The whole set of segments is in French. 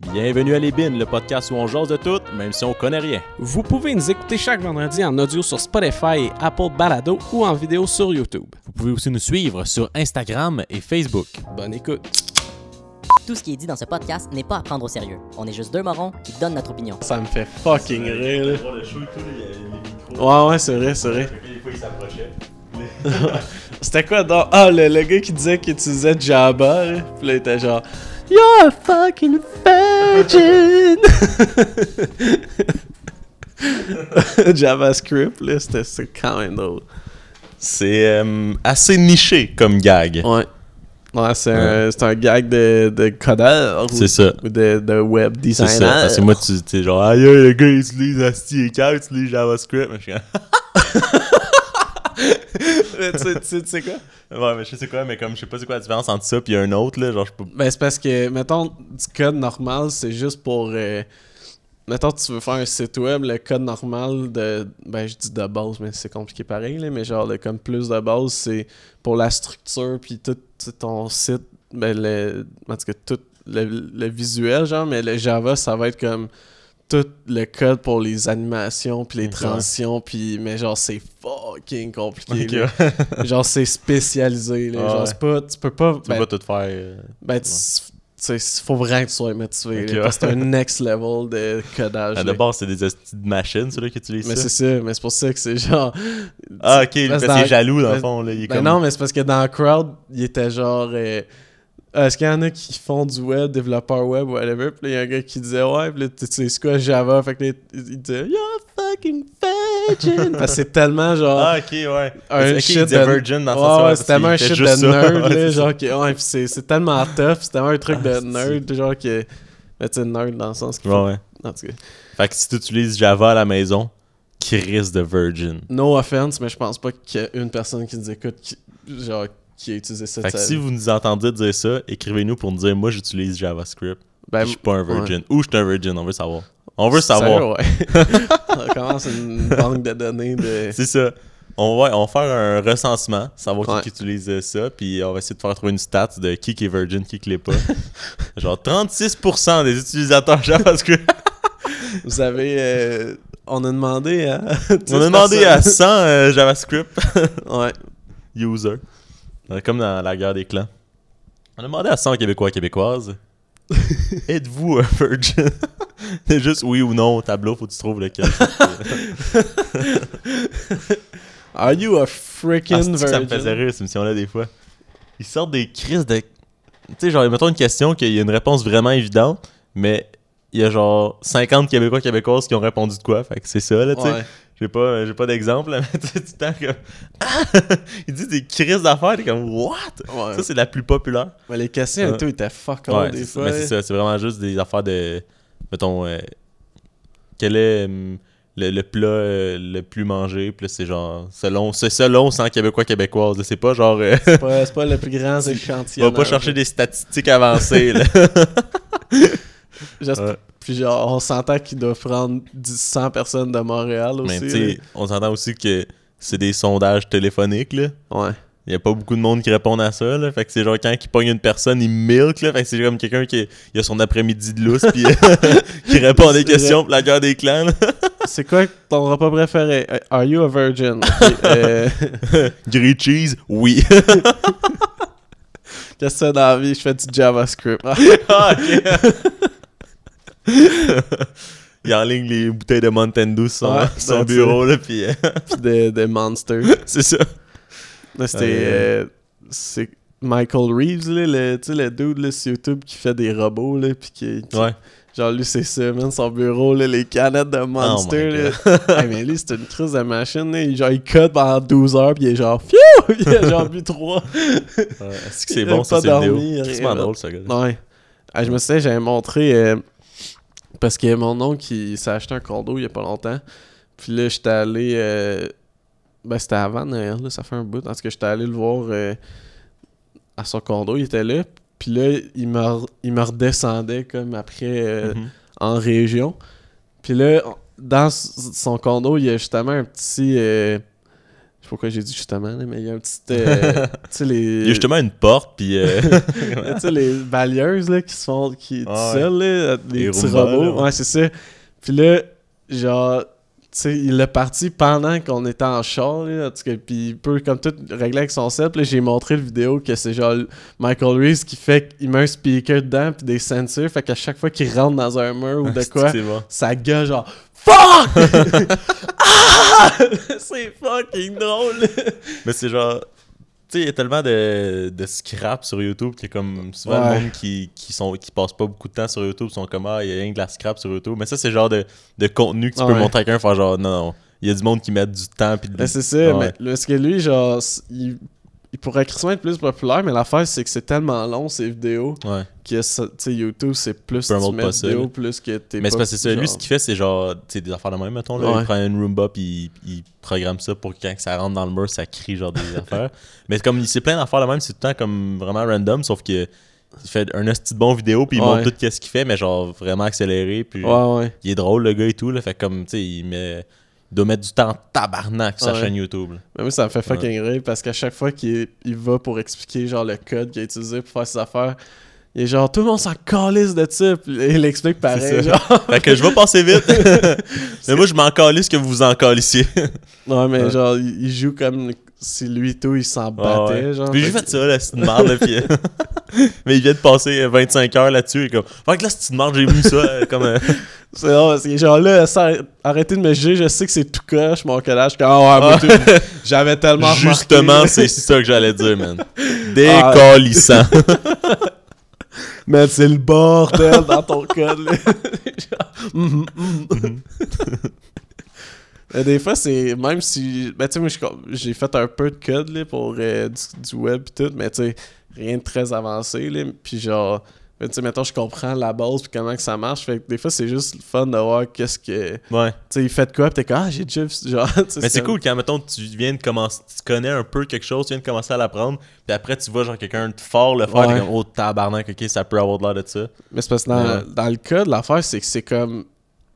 Bienvenue à Les Bines, le podcast où on jase de tout, même si on connaît rien. Vous pouvez nous écouter chaque vendredi en audio sur Spotify et Apple Balado ou en vidéo sur YouTube. Vous pouvez aussi nous suivre sur Instagram et Facebook. Bonne écoute. Tout ce qui est dit dans ce podcast n'est pas à prendre au sérieux. On est juste deux morons qui donnent notre opinion. Ça me fait fucking rire. là. Ouais, ouais, c'est vrai, c'est vrai. C'était quoi donc? Ah, le, le gars qui disait qu'il utilisait Java, là. Puis là, il était genre You're a fucking virgin! JavaScript, là, c'était c'était quand même drôle. C'est euh, assez niché comme gag. Ouais. Ouais, c'est un, c'est un gag de, de codeur. ou- C'est ça. Ou de, de web C'est designer. ça. Parce que moi, tu sais, genre, aïe, le gars, il et Cal, il utilise JavaScript. Mais je suis Mais tu tu sais- tu sais quoi? ouais, mais je sais quoi, mais comme je sais pas c'est quoi la différence entre ça puis un autre, là. Genre, je peux. Ben, c'est parce que, mettons, du code normal, c'est juste pour. euh, mettons, tu veux faire un site web, le code normal de. Ben, je dis de base, mais c'est compliqué pareil, là, mais genre, le comme plus de base, c'est pour la structure, puis tout, tout ton site, ben, le. En tout cas, tout le, le visuel, genre, mais le Java, ça va être comme tout le code pour les animations puis les transitions puis mais genre c'est fucking compliqué là. genre c'est spécialisé là. Ah genre c'est pas tu peux pas Tu ben, peux pas tout faire. euh, ben, tu faut vraiment que tu sois motivé. Ok, là, ouais. parce que c'est un next level de codage. Ah, là. de base, c'est des machines, ceux-là, qui utilisent mais c'est ça, mais c'est pour ça que c'est genre. Ah, ok, parce jaloux, dans le ben- fond. Là. Il est Ben comme... non, mais c'est parce que dans le crowd, il était genre. euh, Est-ce qu'il y en a qui font du web, développeur web, whatever? Puis il y a un gars qui disait Ouais, puis là, tu sais, c'est quoi Java? Fait que là, il disait You're fucking virgin! parce que c'est tellement genre. Ah, ok, ouais. un shit de- virgin dans sa ouais, c'est tellement un shit de nerd, là, genre. que, ouais, pis c'est, tellement tough, c'est tellement un truc Ah, de nerd, genre, que, mais tu sais, nerd dans le sens que, Ouais, ouais. en tout cas, Fait que si tu utilises Java à la maison, risque de virgin. no offense, mais je pense pas qu'il y a une personne qui nous écoute, qui, genre, qui a utilisé ça Fait que si vous nous entendez dire ça, écrivez-nous pour nous dire moi j'utilise JavaScript. Ben, je suis pas un virgin. Ou je suis un virgin, on veut savoir. On veut savoir. Sérieux, ouais. On commence une banque de données de... C'est ça. On va, on va faire un recensement, savoir Ouais. qui, qui utilise ça, puis on va essayer de faire trouver une stat de qui qui est virgin, qui qui l'est pas. Genre 36% des utilisateurs JavaScript. Vous avez... euh, on a demandé à... On a demandé à 100 euh, JavaScript Ouais. users. Comme dans la guerre des clans. On a demandé à 100 Québécois Québécoises. Êtes-vous un virgin? C'est juste oui ou non, au tableau, faut que tu trouves lequel. Are you a Ah, freaking c'est-tu que ça me virgin? faisait rire, cette émission-là, des fois? Ils sortent des crises de... Tu sais, genre, mettons une question qu'il y a une réponse vraiment évidente, mais il y a genre 50 Québécois Québécoises qui ont répondu de quoi. Fait que c'est ça, là, tu sais. Ouais. J'ai pas, j'ai pas d'exemple, mais tu temps comme... Ah! Il dit des crises d'affaires, t'es comme « What? Ouais. Ça, c'est la plus populaire. Mais les questions et tout étaient fuck all Ouais, des fois. mais c'est ça, c'est vraiment juste des affaires de... Mettons, euh, quel est hum, le, le plat euh, le plus mangé? Puis c'est genre, selon, c'est selon 100 Québécois Québécoises. C'est pas genre... euh, C'est pas, c'est pas le plus grand On échantillon. va pas chercher des statistiques avancées, là. Juste- Ouais. Puis genre, on s'entend qu'il doit prendre 10, 100 personnes de Montréal aussi. Mais tu sais, on s'entend aussi que c'est des sondages téléphoniques, là. Ouais. Il y a pas beaucoup de monde qui répondent à ça, là. Fait que c'est genre quand il pogne une personne, il milk, là. Fait que c'est comme quelqu'un qui il a son après-midi de lousse, puis qui répond à des C'est questions pour la guerre des clans. C'est quoi ton repas préféré? Euh, Are you a virgin? Euh, Grilled cheese, oui. Qu'est-ce que fais dans la vie? Je fais du JavaScript. Ah, Ah, ok. il enligne les bouteilles de Mountain Dew sur son, Ouais, bureau, là, puis euh, Puis des, des monsters. c'est ça. C'était. Euh, euh, c'est Michael Reeves, là, le, tu sais, le dude là, sur YouTube qui fait des robots, là, puis qui, qui- Ouais. Genre, lui, c'est ça, man, son bureau, là, les canettes de Monster, Oh là. Hey, mais lui, c'est une crise de machine, là. Genre, il code pendant 12 heures, puis il est genre, Phew! Il a genre bu 3. Ouais, Est-ce que c'est bon, ça, C'est vraiment là. drôle, ça, gars. Ouais. Ah, je me souviens, j'avais montré. euh, parce que mon oncle, il s'est acheté un condo il y a pas longtemps. Puis là, j'étais allé. euh, ben, c'était avant Noël, là, ça fait un bout. En tout cas, j'étais allé le voir euh, à son condo, il était là. Puis là, il me, il me redescendait comme après euh, Mhm. en région. Puis là, dans son condo, il y a justement un petit. Pourquoi j'ai dit justement, mais il y a un petit. euh, tu sais, les. Il y a justement une porte, puis. euh, tu sais, les balayeuses là, qui se font qui Ah ouais. là, les, Les petits robots. là, ouais. Ouais, c'est ça. Puis là, genre, il est parti pendant qu'on était en char, là, en tout cas, puis il peut comme tout régler avec son set. J'ai montré le vidéo que c'est genre Michael Reeves qui fait qu'il met un speaker dedans, puis des sensors, fait qu'à chaque fois qu'il rentre dans un mur ou de quoi, C'est bon? ça gueule genre FUCK! ah! C'est fucking drôle! Mais c'est genre. Tu sais, il y a tellement de, de scrap sur YouTube qu'il y a comme souvent Ouais. le monde qui, qui, sont, qui passe pas beaucoup de temps sur YouTube sont comme Ah, il y a rien que de la scrap sur YouTube. Mais ça, c'est le genre de, de contenu que tu peux montrer à quelqu'un, faire genre non, non. Il y a du monde qui met du temps. Puis de- Ben, c'est ça, Ouais. mais le- parce que lui, genre, il, il pourrait crissement être plus populaire, mais l'affaire, c'est que c'est tellement long, ces vidéos, Ouais. que ça- YouTube, c'est plus tu mets vidéos, là. plus que t'es Mais c'est parce que ça. Lui, genre- ce qu'il fait, c'est genre, des affaires de même, mettons. Là, Ouais. Il prend une Roomba, puis il, il programme ça pour que quand ça rentre dans le mur, ça crie genre des affaires. Mais comme il sait plein d'affaires de même, c'est tout le temps comme vraiment random, sauf que il fait un de bon vidéo, puis il Ouais. montre tout ce qu'il fait, mais genre vraiment accéléré, puis il est drôle, le gars et tout. Là, fait comme, tu sais, il met. Doit mettre du temps tabarnak sur sa Ouais. chaîne YouTube. là. Mais moi, ça me fait fucking rire parce qu'à chaque fois qu'il il va pour expliquer genre le code qu'il a utilisé pour faire ses affaires, il est genre tout le monde s'en calisse de ça, il explique pareil. Genre. Fait que je vais passer vite. mais moi, je m'en calisse que vous vous en calissiez. Ouais, mais Ouais. genre, il joue comme si lui tout, il s'en battait. Ouais. Genre, Puis j'ai Fait ça, là, c'est une merde, puis, Mais il vient de passer euh, 25 heures là-dessus, et comme. Fait que là, c'est une merde, j'ai vu ça, euh, comme. euh, C'est drôle, parce que genre là, ça, arrêtez de me juger, je sais que c'est tout croche mon collage. Comme, ah ouais, moi, tout- j'avais tellement. Justement, c'est ça que j'allais dire, man. Décalissant. Mais c'est le bordel dans ton code, là. Genre, mhm, mhm. Mais des fois, c'est. Même si. Ben, tu sais, moi, j'ai fait un peu de code, là, pour euh, du, du web et tout, mais tu sais, rien de très avancé, là. Puis genre. ben, Tu sais, mettons, je comprends la base puis comment que ça marche. Fait que des fois, c'est juste le fun de voir qu'est-ce que. Tu Ouais. sais, il fait de quoi, pis t'es comme, ah, j'ai déjà Genre, tu Mais c'est cool quand, mettons, tu viens de commencer, tu connais un peu quelque chose, tu viens de commencer à l'apprendre, puis après, tu vois, genre, quelqu'un de fort le faire, Ouais. comme, oh, tabarnak, ok, ça peut avoir de l'air de ça. Mais c'est parce que dans, Ouais. dans le code, l'affaire, c'est que c'est comme.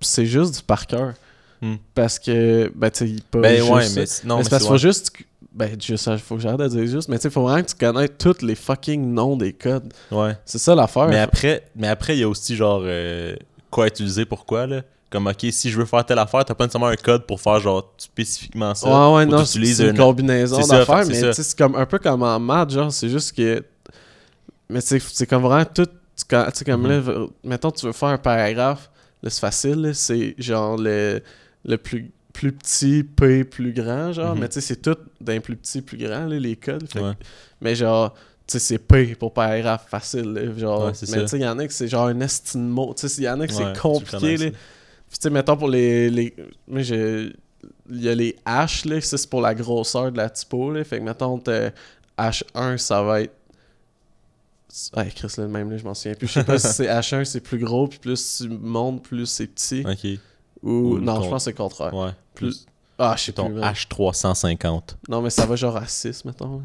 C'est juste du par cœur. Hmm. Parce que. Ben, tu sais, pas Ben juste ouais, ça. mais non, mais mais c'est parce qu'il faut juste. Ben, juste, faut que j'arrête de dire juste. Mais tu sais, faut vraiment que tu connaisses tous les fucking noms des codes. Ouais. C'est ça l'affaire. Mais après, mais après, il y a aussi genre euh, quoi utiliser pourquoi là? Comme ok, si je veux faire telle affaire, t'as pas nécessairement un code pour faire genre spécifiquement ça. ouais, ouais, non, c'est une un- combinaison d'affaires. Mais c'est tu ça. sais, c'est comme un peu comme en maths, genre, c'est juste que. Mais c'est c'est comme vraiment tout. Tu sais, comme Mhm. là, mettons, tu veux faire un paragraphe, là, c'est facile, là, c'est genre le, le plus, plus petit, P plus grand, genre. Mhm. Mais tu sais, c'est tout d'un plus petit, plus grand, là, les codes. Fait que- Ouais. Mais genre, tu sais, c'est P pour paragraphe facile, là, genre. Ouais, mais tu sais, il y en a que c'est genre un estime mot. Tu sais, il y en a que Ouais, c'est compliqué, là. Puis tu sais, mettons pour les. les... J'ai. Il y a les H, là, ça c'est pour la grosseur de la typo, là. Fait que mettons, t'as H1, ça va être. Ah, Chris, là, le même, là, je m'en souviens plus. Je sais pas si c'est H1, c'est plus gros, puis plus tu montes, plus c'est petit. Ok. Ou. Ou Non, je pense que c'est le contraire. Ouais. Plus- Ah, je sais Ton plus. man. H350. Non, mais ça va genre à 6, mettons. là.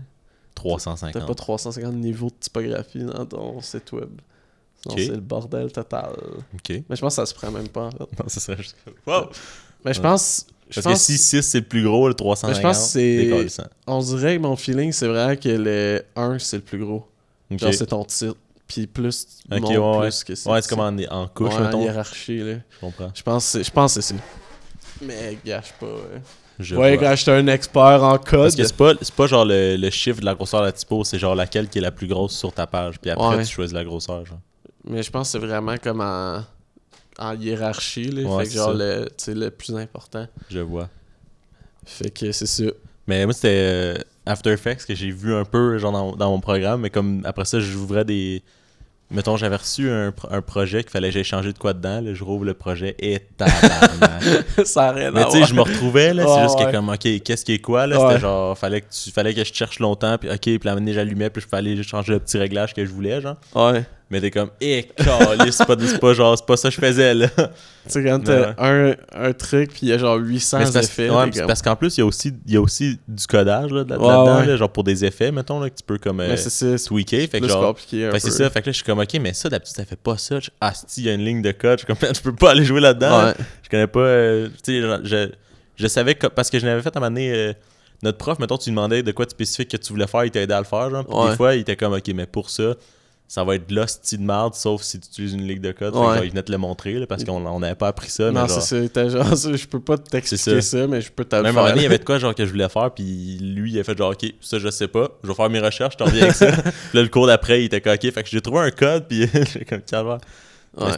T'as 350. pas 350 niveaux de typographie dans ton site web. Sinon, Ok. c'est le bordel total. Ok. Mais je pense que ça se prend même pas, en fait. Non, ça serait juste. Wow! Mais je pense. Je Parce pense que si 6 c'est le plus gros, le 350. Mais je pense c'est-. On dirait que mon feeling, c'est vraiment que le 1, c'est le plus gros. Genre, c'est ton titre. Puis plus tu Ok, montes, ouais, ouais. plus que c'est. Ouais, c'est comme en, en couche, ouais, en hiérarchie, là. Je comprends. Je pense que c'est- je pense que c'est ça. Mais gâche pas. Ouais, Je ouais quand j'étais un expert en code. Parce que c'est pas, c'est pas genre le, le chiffre de la grosseur de la typo, c'est genre laquelle qui est la plus grosse sur ta page. Puis après, Ouais. tu choisis la grosseur. Genre. Mais je pense que c'est vraiment comme en, en hiérarchie, là. Ouais, fait que c'est genre, ça. le, le plus important. Je vois. Fait que c'est ça. Mais moi, c'était euh, After Effects que j'ai vu un peu genre dans, dans mon programme. Mais comme après ça, j'ouvrais des. Mettons, j'avais reçu un, un projet qu'il fallait que j'aille changer de quoi dedans. Là, je rouvre le projet et ça rien Mais tu sais, je me retrouvais, là. c'est juste ouais. que comme, ok, qu'est-ce qui est quoi, là? C'était genre, fallait que, tu, fallait que je cherche longtemps, puis ok, puis la j'allumais, puis je fallait changer le petit réglage que je voulais, genre. Ouais. Mais t'es comme, eh, c'est pas, pas genre, c'est pas ça que je faisais, là. Tu sais, quand t'as un, un truc, puis il y a genre 800 Mais c'est parce, effets. ouais, comme- parce qu'en plus, il y a aussi, il y a aussi du codage, là, Ouais, ouais. là, genre pour des effets, mettons, là, que tu peux comme euh, Mais c'est tweaker. Fait que genre, compliqué c'est ça, fait que là, je suis comme, ok, mais ça, d'habitude, ça fait pas ça. Je- Ah, si, il y a une ligne de code, je suis comme, je peux pas aller jouer là-dedans. Je connais pas. euh, tu sais, je, je savais que, parce que je l'avais fait à un moment donné, euh, notre prof, mettons, tu lui demandais de quoi de spécifique que tu voulais faire, il t'aidait à le faire, genre. Des fois, il était comme, ok, mais pour ça, ça va être l'hostie de merde, sauf si tu utilises une ligue de code. Ouais. genre, il venait te le montrer, là, parce qu'on on n'avait pas appris ça. mais non, genre, c'est ça. genre, ça, je peux pas t'expliquer C'est ça. mais je peux le Même donné, il y avait de quoi genre que je voulais faire, puis lui, il a fait genre, ok, ça je sais pas, je vais faire mes recherches, je t'en reviens avec ça. puis là, le cours d'après, il était ok, fait que j'ai trouvé un code, puis j'ai comme, calvaire. Ouais.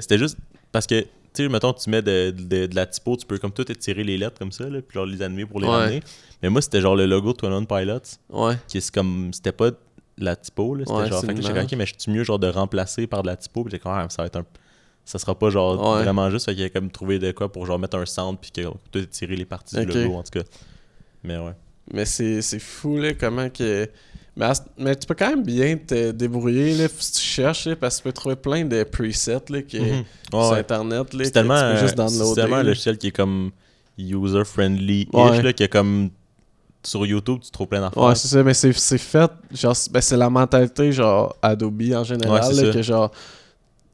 c'était juste parce que, tu sais, mettons, tu mets de, de- de la typo, tu peux comme tout étirer les lettres comme ça, là, puis genre les animer pour les Ouais. ramener. Mais moi, c'était genre le logo de Twin On Pilots, Ouais. qui est comme, c'était pas la typo, là, c'était Ouais, genre, fait que j'étais comme, ok, mais je suis mieux genre de remplacer par de la typo, puis j'ai comme, ah, ça va être un. Ça sera pas genre Ouais. vraiment juste, fait qu'il a comme trouvé de quoi pour genre mettre un centre, puis que tout étirer les parties Ok. du logo, en tout cas. Mais ouais. Mais c'est c'est fou, là, comment que. Mais, mais tu peux quand même bien te débrouiller, là, si tu cherches, là, parce que tu peux trouver plein de presets, là, qui, Mhm. sur Ouais, ouais. Internet, là, C'est que tellement, tu peux juste c'est tellement un logiciel qui est comme user-friendly-ish, Ouais. qui est comme sur YouTube, tu trouves plein d'affaires. Ouais, c'est ça, mais c'est c'est fait, genre, c'est- ben, c'est la mentalité, genre, Adobe en général, là, que genre,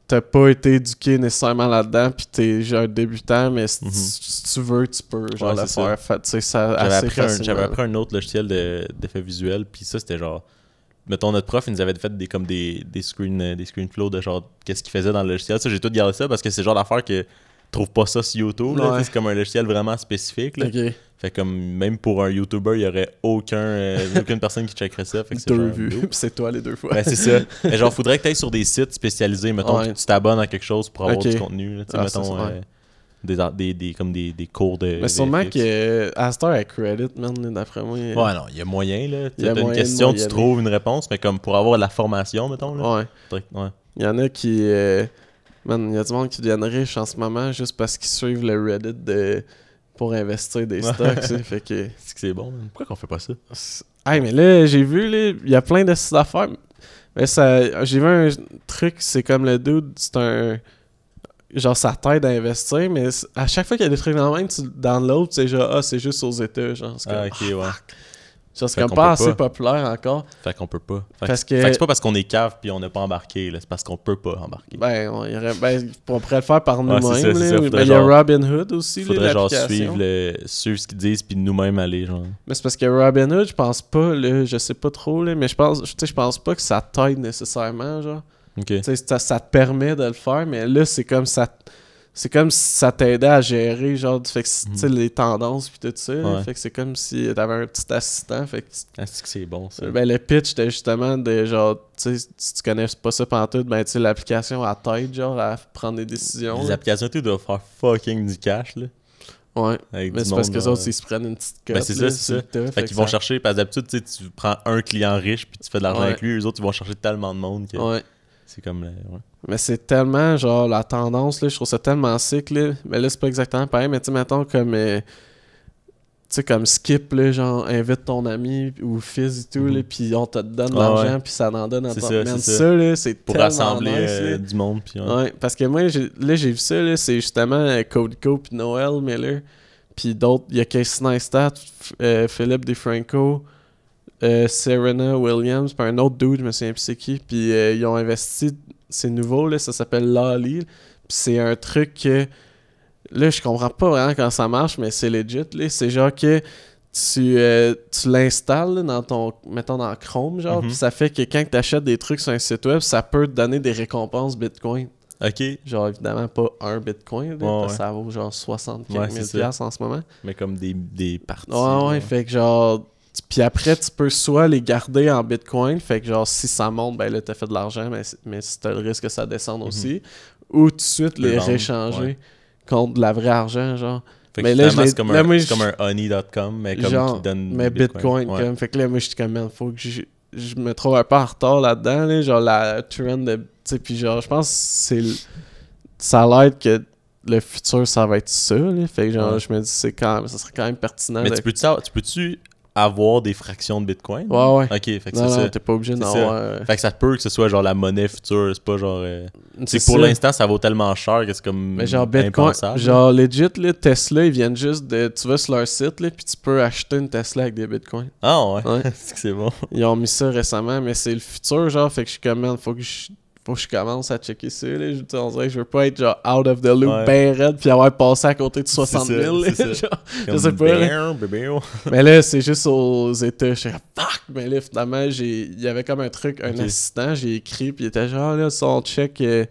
t'as pas été éduqué nécessairement là-dedans, pis t'es genre débutant, mais si, Mhm. si tu veux, tu peux, genre, Ouais, le c'est ça. faire. Fait, ça J'avais appris, un, j'avais appris un autre logiciel de- d'effets visuels, puis ça, c'était genre. Mettons, notre prof, il nous avait fait des, comme des, des, screen, euh, des screen flows de genre qu'est-ce qu'il faisait dans le logiciel. Ça, j'ai tout gardé ça parce que c'est le genre d'affaire que tu trouves pas ça sur YouTube. Ouais. C'est comme un logiciel vraiment spécifique. Là. Fait comme même pour un YouTuber, il y aurait aucun, euh, aucune personne qui checkerait ça. Fait que c'est deux genre vues, c'est toi les deux fois. Ben, c'est ça. Mais genre, faudrait que tu ailles sur des sites spécialisés. Mettons, Ouais. tu t'abonnes à quelque chose pour avoir du contenu. là. Ah, mettons, ça, euh, des, des, des, comme des, des cours de. Mais sûrement que Astor a credit, man, d'après moi. Ouais, non, il y a moyen, là. Il y a Tu as une de question, tu trouves une réponse, mais comme pour avoir la formation, mettons, là. Ouais. Il y en a qui. euh, Man, il y a du monde qui deviennent riches en ce moment juste parce qu'ils suivent le Reddit de... pour investir des stocks. fait que. C'est que c'est bon. man. Pourquoi qu'on fait pas ça? Mais là, j'ai vu, il y a plein de sites d'affaires. Mais ça. J'ai vu un truc, c'est comme le dude, c'est un. Genre, ça t'aide à investir, mais à chaque fois qu'il y a des trucs dans le même, tu downloads, c'est genre, ah, c'est juste aux États. Genre, Ah, ok, ouais. C'est comme pas assez pas. populaire encore. Fait qu'on peut pas. Fait, Parce que... que- fait que c'est pas parce qu'on est cave puis on n'a pas embarqué, là. C'est parce qu'on peut pas embarquer. Ben, on, ben, on pourrait le faire par c'est nous-mêmes. ça, c'est là. ça, faudrait Ben, il y a Robinhood aussi, là, Faudrait genre suivre, le... suivre ce qu'ils disent puis nous-mêmes aller, genre. Mais c'est parce que Robinhood, je pense pas, là, je sais pas trop, là, mais je pense, je pense pas que ça t'aide nécessairement, genre. Ça, ça te permet de le faire, mais là, c'est comme ça. C'est comme si ça t'aidait à gérer, genre, fait que, Mhm. les tendances puis tout ça. Ouais. Fait que c'est comme si t'avais un petit assistant. Fait que, c'est bon, ça? ben, le pitch, c'était justement de, genre, tu sais, si tu connais pas ça pantoute, ben, tu sais, l'application à tête, genre, à prendre des décisions. Les là. applications, tu doivent faire fucking du cash, là. Ouais. Avec Mais c'est parce que les autres, ils se prennent une petite cote. Ben, c'est ça, c'est ça. Fait qu'ils vont ça- chercher, parce que d'habitude, tu sais, tu prends un client riche puis tu fais de l'argent Ouais. avec lui, eux autres, ils vont chercher tellement de monde que Ouais. C'est comme. euh, ouais. Mais c'est tellement, genre, la tendance, là, je trouve ça tellement sick, là. Mais là, c'est pas exactement pareil, mais tu sais, mettons, comme... euh, tu sais, comme Skip, là, genre, invite ton ami ou fils et tout, là, puis on te donne de Ah l'argent, ouais. puis ça en donne à ton ça, ça. ça, là, c'est Pour tellement rassembler nice, euh, du monde. Puis, ouais. Ouais, parce que moi, là, j'ai vu ça, là, c'est justement euh, Cody Co puis Noel Miller, puis d'autres, il y a Casey Neistat, euh, Philippe DeFranco, euh, Serena Williams, puis un autre dude, je me souviens plus c'est qui, puis euh, ils ont investi, c'est nouveau, là, ça s'appelle Lolly, puis c'est un truc que, là, je comprends pas vraiment comment ça marche, mais c'est legit, là, c'est genre que tu, euh, tu l'installes dans ton, mettons dans Chrome, genre, Mhm. puis ça fait que quand tu achètes des trucs sur un site web, ça peut te donner des récompenses Bitcoin. Ok, Genre, évidemment, pas un bitcoin, là, Ouais, parce que ouais. ça vaut genre 60 Ouais, 000 c'est ça. piastres en ce moment. mais comme des, des parties. Ouais, ouais, là. fait que genre... Puis après, tu peux soit les garder en bitcoin, fait que genre, si ça monte, ben là, t'as fait de l'argent, mais, mais si t'as le risque que ça descende aussi. Ou tout de suite les réchanger ouais. contre de la vraie argent, genre. Fait que Mais là, je finalement, l'ai- c'est comme, là, un, je- comme un honey.com, mais comme genre, qui donne. mais bitcoin, Ouais. comme. Fait que là, moi, j'étais comme, man, faut que je, je me trouve un peu en retard là-dedans, là, genre la trend de. Tu sais, puis genre, je pense que c'est. Ça a l'air que le futur, ça va être ça, là. Fait que genre, Ouais. je me dis, c'est quand même, ça serait quand même pertinent. Mais de- tu peux-tu tu peux-tu avoir des fractions de bitcoin? Ouais, ouais. Ok, fait que non, non, t'es pas obligé d'en avoir. euh, Fait que ça peut que ce soit genre la monnaie future, c'est pas genre. euh, C'est pour l'instant, ça vaut tellement cher que c'est comme. Mais genre Bitcoin, genre legit, là, Tesla, ils viennent juste de. Tu vas sur leur site, là, puis tu peux acheter une Tesla avec des bitcoins. Ah ouais, Ouais. c'est que c'est bon. Ils ont mis ça récemment, mais c'est le futur, genre, fait que je suis comme, man, faut que je, faut que je commence à checker ça. Là. Je, on dirait que je veux pas être genre out of the loop, Ouais. ben raide, puis avoir passé à côté de C'est 60 ça, 000. là, c'est ça. genre. Je sais pas, là. Mais là, c'est juste aux États. Je suis fuck! Mais là, finalement, il y avait comme un truc, un assistant, j'ai écrit, puis il était genre, là, son check. euh,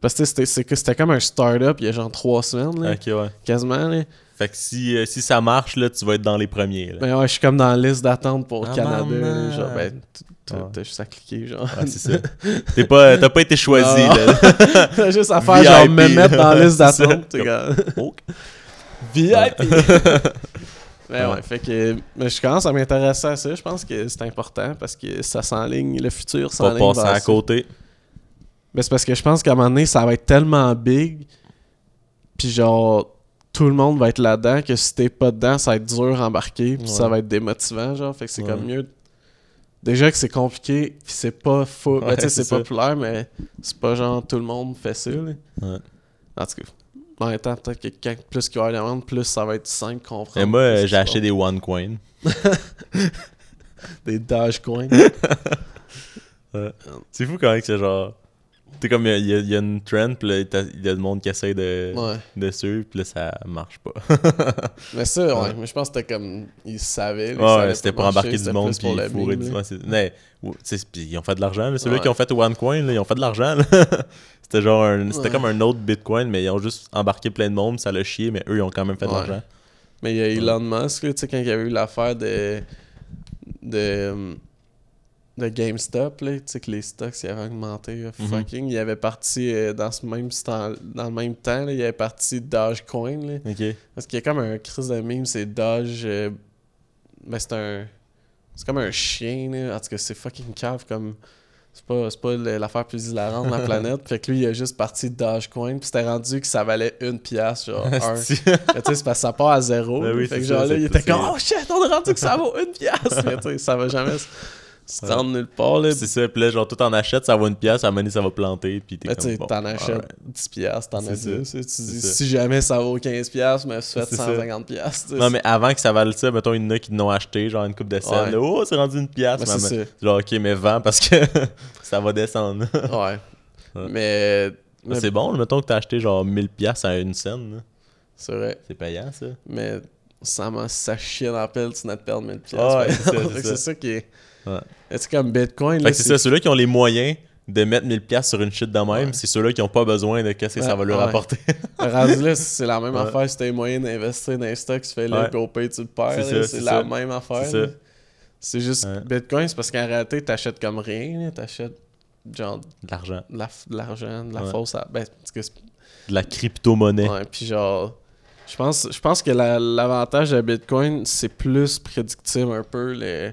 Parce que c'était, comme un start-up il y a genre trois semaines, là, Ok, ouais. quasiment. Là. Fait que si, euh, si ça marche, là, tu vas être dans les premiers. Là. Mais ouais, je suis comme dans la liste d'attente pour Ah, Canada. maman. genre, ben, t- t'as, Ouais. t'as juste à cliquer, genre. Ouais, c'est ça. T'es pas, t'as pas été choisi, Non. là. T'as juste à faire, genre, me mettre dans la liste d'attente. comme. VIP! Mais Ouais. fait que mais je commence à m'intéresser à ça. Je pense que c'est important parce que ça s'enligne, le futur Pas s'enligne passer vers à côté. Mais c'est parce que je pense qu'à un moment donné, ça va être tellement big, puis genre, tout le monde va être là-dedans, que si t'es pas dedans, ça va être dur à embarquer, puis Ouais. ça va être démotivant, genre. Fait que c'est Ouais. comme mieux. Déjà que c'est compliqué, puis c'est pas faux. Ouais, tu sais, c'est populaire, mais c'est pas genre tout le monde fait ça, là. Ouais. En tout cas. En même temps, peut-être que quand plus qu'il va y avoir de monde, plus ça va être simple comprendre. Et moi, euh, j'ai acheté des OneCoin. des Dogecoin. C'est fou quand même que c'est genre. T'es comme, il y, a- il y a une trend, pis là, il y a du monde qui essaie de, ouais. de suivre, pis là, ça marche pas. Mais ça, ouais. Ouais. Mais je pense que c'était comme. Ils savaient. là, Ouais, c'était pour embarquer du monde puis fourrer du c'est- mais, sais, puis ils ont fait de l'argent là. ceux-là qui ont fait OneCoin là, ils ont fait de l'argent c'était genre un- c'était comme un autre Bitcoin mais ils ont juste embarqué plein de monde ça l'a chié mais eux ils ont quand même fait de l'argent Mais il y a Elon Musk, tu sais, quand il y avait eu l'affaire de. de. De GameStop, là, tu sais, que les stocks ils avaient augmenté, là, Mhm. fucking. Il avait parti euh, dans, ce même stand- dans le même temps, là, il avait parti Dogecoin, là. Parce qu'il y a comme un crise de meme, c'est Doge. euh, mais c'est un. C'est comme un chien, là. En tout cas, c'est fucking cave comme. C'est pas, c'est pas l'affaire plus hilarante de la planète. Fait que lui, il a juste parti de Dogecoin. Puis c'était rendu que ça valait une pièce, genre un. Tu sais, c'est parce que ça part à zéro. Ben oui, fait que ça, genre là, il était comme Oh shit, on a rendu que ça vaut une pièce. Mais tu sais, ça va jamais se- se rendre nulle part, là. c'est ça puis là genre tout en achètes ça vaut une pièce à un moment donné, ça va planter puis t'es tu comme bon, t'en achètes alright. 10 pièces, t'en as C'est 10. ça. Tu dis, C'est ça. si jamais ça vaut 15 pièces, mais C'est ça. 150 pièces. tu non mais avant que ça vale ça mettons il y en a qui l'ont acheté genre une coupe de sel là, oh c'est rendu une pièce Mais mais genre ok mais vends parce que ça va descendre Ouais. Mais. mais c'est bon mettons que t'as acheté genre 1000 pièces à une scène. C'est vrai. c'est payant ça Mais ça m'a ça chie dans la pelle, tu n'as de perdre 1000 pièces. Ah ça. c'est ça qui est. Ouais. C'est comme Bitcoin. Fait là, que c'est ça, ceux-là qui ont les moyens de mettre 1000$ piastres sur une shit de même, Ouais. c'est ceux-là qui ont pas besoin de qu'est-ce que ça va leur apporter. Rendu là, c'est la même affaire. Si t'as les moyens d'investir dans les stocks, tu fais le. GoPay, tu le perds. C'est la ça. même affaire. C'est juste. Bitcoin, c'est parce qu'en réalité, t'achètes comme rien. T'achètes genre De l'argent. de la- de l'argent, de la fausse. à- Ben, que c'est- De la crypto-monnaie. Ouais, puis genre, je pense, je pense que la- l'avantage de Bitcoin, c'est plus prédictible un peu. Les...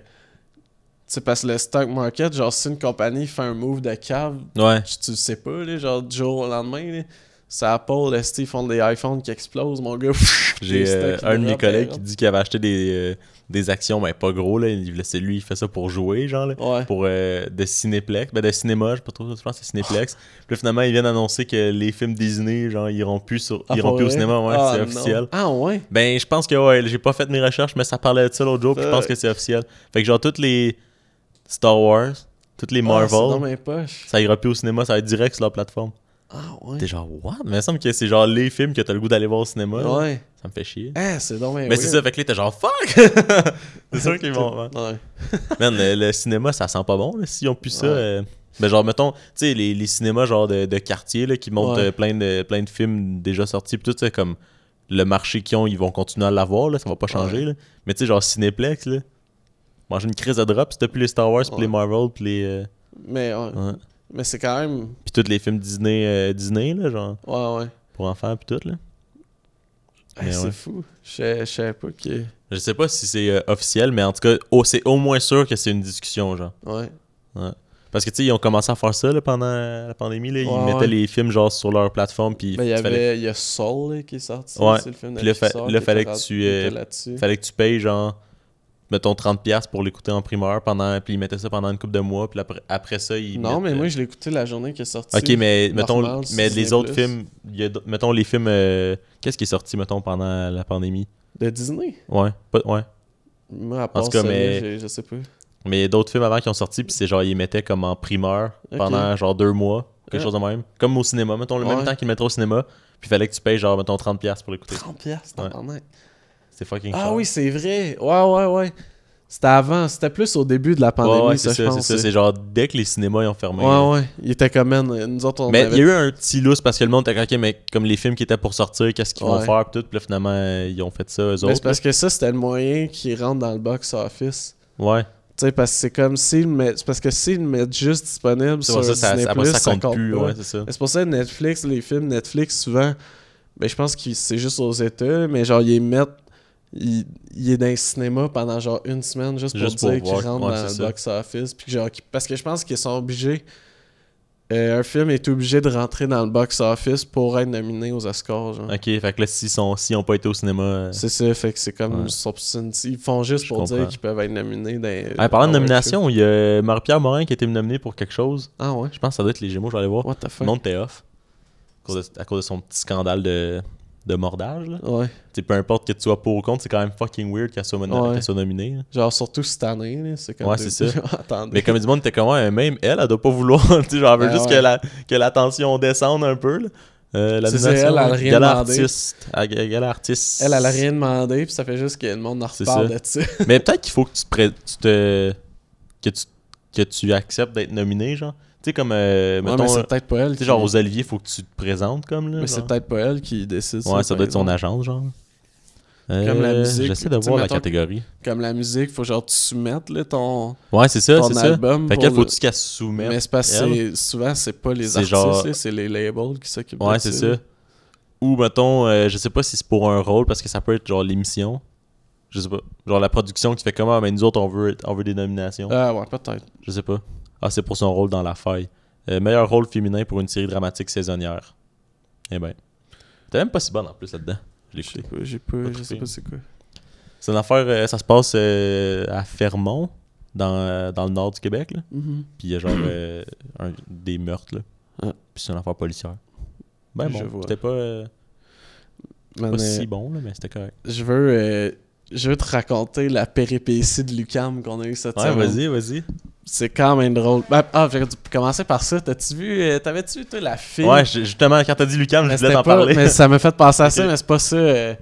Sais, parce que le stock market, genre, si une compagnie fait un move de cave, Ouais. tu, tu le sais pas, là, genre, du jour au lendemain, là. C'est Apple, là, ils font des iPhones qui explosent, mon gars. J'ai euh, un de mes collègues qui dit qu'il avait acheté des, euh, des actions, mais pas gros, là. Il- C'est lui, il fait ça pour jouer, genre, là. Ouais. Pour euh, de Cinéplex, ben de cinéma, je sais pas trop, je pense que c'est Cinéplex. Puis là, finalement, ils viennent annoncer que les films Disney, genre, ils iront plus, sur, Ah, ils iront plus au cinéma, ouais, Ah, c'est officiel. Ah, ouais? Ben, je pense que, ouais, j'ai pas fait mes recherches, mais ça parlait de ça l'autre jour, puis je pense Euh. que c'est officiel. Fait que, genre, toutes les Star Wars, toutes les Ah, dans Marvel, mes poches. ça ira plus au cinéma, ça va être direct sur leur plateforme. Ah, ouais. T'es genre, what? Mais il me semble que c'est genre les films que t'as le goût d'aller voir au cinéma. là. Ouais. Ça me fait chier. Ah, c'est Mais c'est ça, fait que là, t'es genre, fuck! c'est sûr qu'ils vont. ouais. Ouais. Man, le, le cinéma, ça sent pas bon, s'ils ont plus ça. Euh. Mais genre, mettons, tu sais, les, les cinémas genre de, de quartier, là, qui montrent Ouais. euh, plein, de, plein de films déjà sortis, pis tout, tu sais, comme le marché qu'ils ont, ils vont continuer à l'avoir, là, ça va pas changer, Ouais. là. Mais tu sais, genre Cinéplex, là, manger une crise de drop, c'était plus les Star Wars, puis Ouais. les Marvel, puis les. euh, Mais, ouais. ouais. Mais c'est quand même. Puis tous les films Disney, euh, Disney, là, genre, Ouais, ouais. pour enfants, puis tout, là. Hey, c'est ouais. fou. Je sais- pas que. Je sais pas si c'est euh, officiel, mais en tout cas, oh, c'est au moins sûr que c'est une discussion, genre. Ouais. Parce que, tu sais, ils ont commencé à faire ça là, pendant la pandémie. Là. Ils Ouais, mettaient ouais. les films, genre, sur leur plateforme, puis Ben, il y fallait, avait. Y a Soul là, qui est sorti. Ouais. C'est le film Puis là, fa- fallait que tu, euh, fallait que tu payes, genre, mettons 30$ pour l'écouter en primeur, pendant, puis ils mettaient ça pendant une couple de mois, puis après, après ça, ils. Non, mettent, mais moi, je l'ai écouté la journée qui est sortie. Ok, mais mettons, normal, mais Disney+. les autres films, il y a mettons les films, euh, qu'est-ce qui est sorti, mettons, pendant la pandémie? De Disney? Ouais, pas, ouais. Moi, à part tout cas, ça, mais- je sais pas. Mais d'autres films avant qui ont sorti, puis c'est genre, ils mettaient comme en primeur pendant genre deux mois. quelque Ouais. chose de même. Comme au cinéma, mettons le même temps qu'il mettrait au cinéma, puis il fallait que tu payes genre, mettons, 30$ pour l'écouter. 30 piastres, Ouais. Fucking Ah cher. oui, c'est vrai. Ouais, ouais, ouais. C'était avant. C'était plus au début de la pandémie, ouais, ça, c'est je ça, pense. c'est ça. C'est genre dès que les cinémas ils ont fermé. Ouais, ouais. Il était comme, man, nous autres, on Mais il y a eu un petit lousse parce que le monde était comme, mais comme les films qui étaient pour sortir, qu'est-ce qu'ils vont faire, pis tout, puis là finalement euh, ils ont fait ça eux Mais autres. c'est parce que ça, c'était le moyen qui rentre dans le box-office. Ouais. Tu sais, parce que c'est comme s'ils. C'est parce que s'ils le mettent juste disponible C'est sur ça, ça, Disney+, ça, ça compte plus. Ouais, c'est ça. C'est pour ça que Netflix, les films Netflix, souvent, ben je pense que c'est juste aux États, mais genre, ils mettent. Il, il est dans le cinéma pendant genre une semaine juste pour Juste dire qu'il rentre ouais, dans le c'est ça. box-office. Puis genre, parce que je pense qu'ils sont obligés. euh, un film est obligé de rentrer dans le box-office pour être nominé aux Oscars. Genre. Ok, fait que là, s'ils sont, s'ils ont pas été au cinéma. euh, C'est ça, fait que c'est comme. Ouais. ils sont- Ils font juste Je pour dire qu'ils peuvent être nominés dans. Ah, parlant de nomination, il y a Marie-Pierre Morin qui a été nominé pour quelque chose. Ah ouais? Je pense que ça doit être les Gémeaux, je vais aller voir. What the Le fuck? nom était off. À cause, de, à cause de son petit scandale de, de mordage. Là. Ouais. Peu importe que tu sois pour ou contre, c'est quand même fucking weird qu'elle soit, Ouais. soit nominée. là. Genre, surtout cette année, c'est comme. Ouais, des- c'est ça. Attendez. Mais comme du monde était comme ouais, même elle, elle doit pas vouloir. genre, elle veut Ben juste ouais. que, la, que la tension descende un peu. Là. Euh, la nomination, elle, elle a rien demandé. artiste. Ga- Gala artiste. Elle, elle a rien demandé, puis ça fait juste que le monde en reparle de ça. Mais peut-être qu'il faut que tu, te pré- tu te. Que tu, que tu acceptes d'être nominé, genre. Tu sais, comme. euh, Ouais, mettons, mais c'est peut-être pas elle. tu sais, qui- genre aux Olivier, faut que tu te présentes comme là. Mais c'est peut-être pas elle qui décide. Ouais, ça doit être son agence, genre. Comme la Euh, musique, J'essaie de voir la catégorie. Comme la musique, faut genre tu soumettes là, ton, Ouais, c'est ça, c'est ça. album. Fait qu'elle, le- faut-tu qu'elle se soumette Mais c'est parce que souvent, c'est pas les C'est artistes, genre- c'est les labels qui s'occupent Ouais, c'est ça. ça. Ou, mettons, euh, je sais pas si c'est pour un rôle, parce que ça peut être genre l'émission. Je sais pas. Genre la production qui fait comment, mais nous autres, on veut, on veut des nominations. Ah ouais, peut-être. Je sais pas. Ah, c'est pour son rôle dans La Faille. Euh, meilleur rôle féminin pour une série dramatique saisonnière. Eh ben. T'es même pas si bonne en plus là-dedans. Je l'ai écouté. j'ai pas, Pas je sais pas c'est quoi. C'est une affaire, euh, ça se passe euh, à Fermont, dans, dans le nord du Québec. Là. Mhm. Puis il y a genre un- des meurtres. Là. Ah. Puis c'est une affaire policière. Ben bon, c'était pas, Man, pas si bon, là, mais c'était correct. je veux, je veux te raconter la péripétie de Lucam qu'on a eu cette Ouais, semaine. vas-y, vas-y. C'est quand même drôle. Ben, ah, j'aurais dû commencer par ça. T'as-tu vu, euh, t'avais-tu vu, toi, la fille? Ouais, justement, quand t'as dit Lucam, je voulais t'en parler. mais ça m'a fait penser à ça, mais c'est pas ça. euh,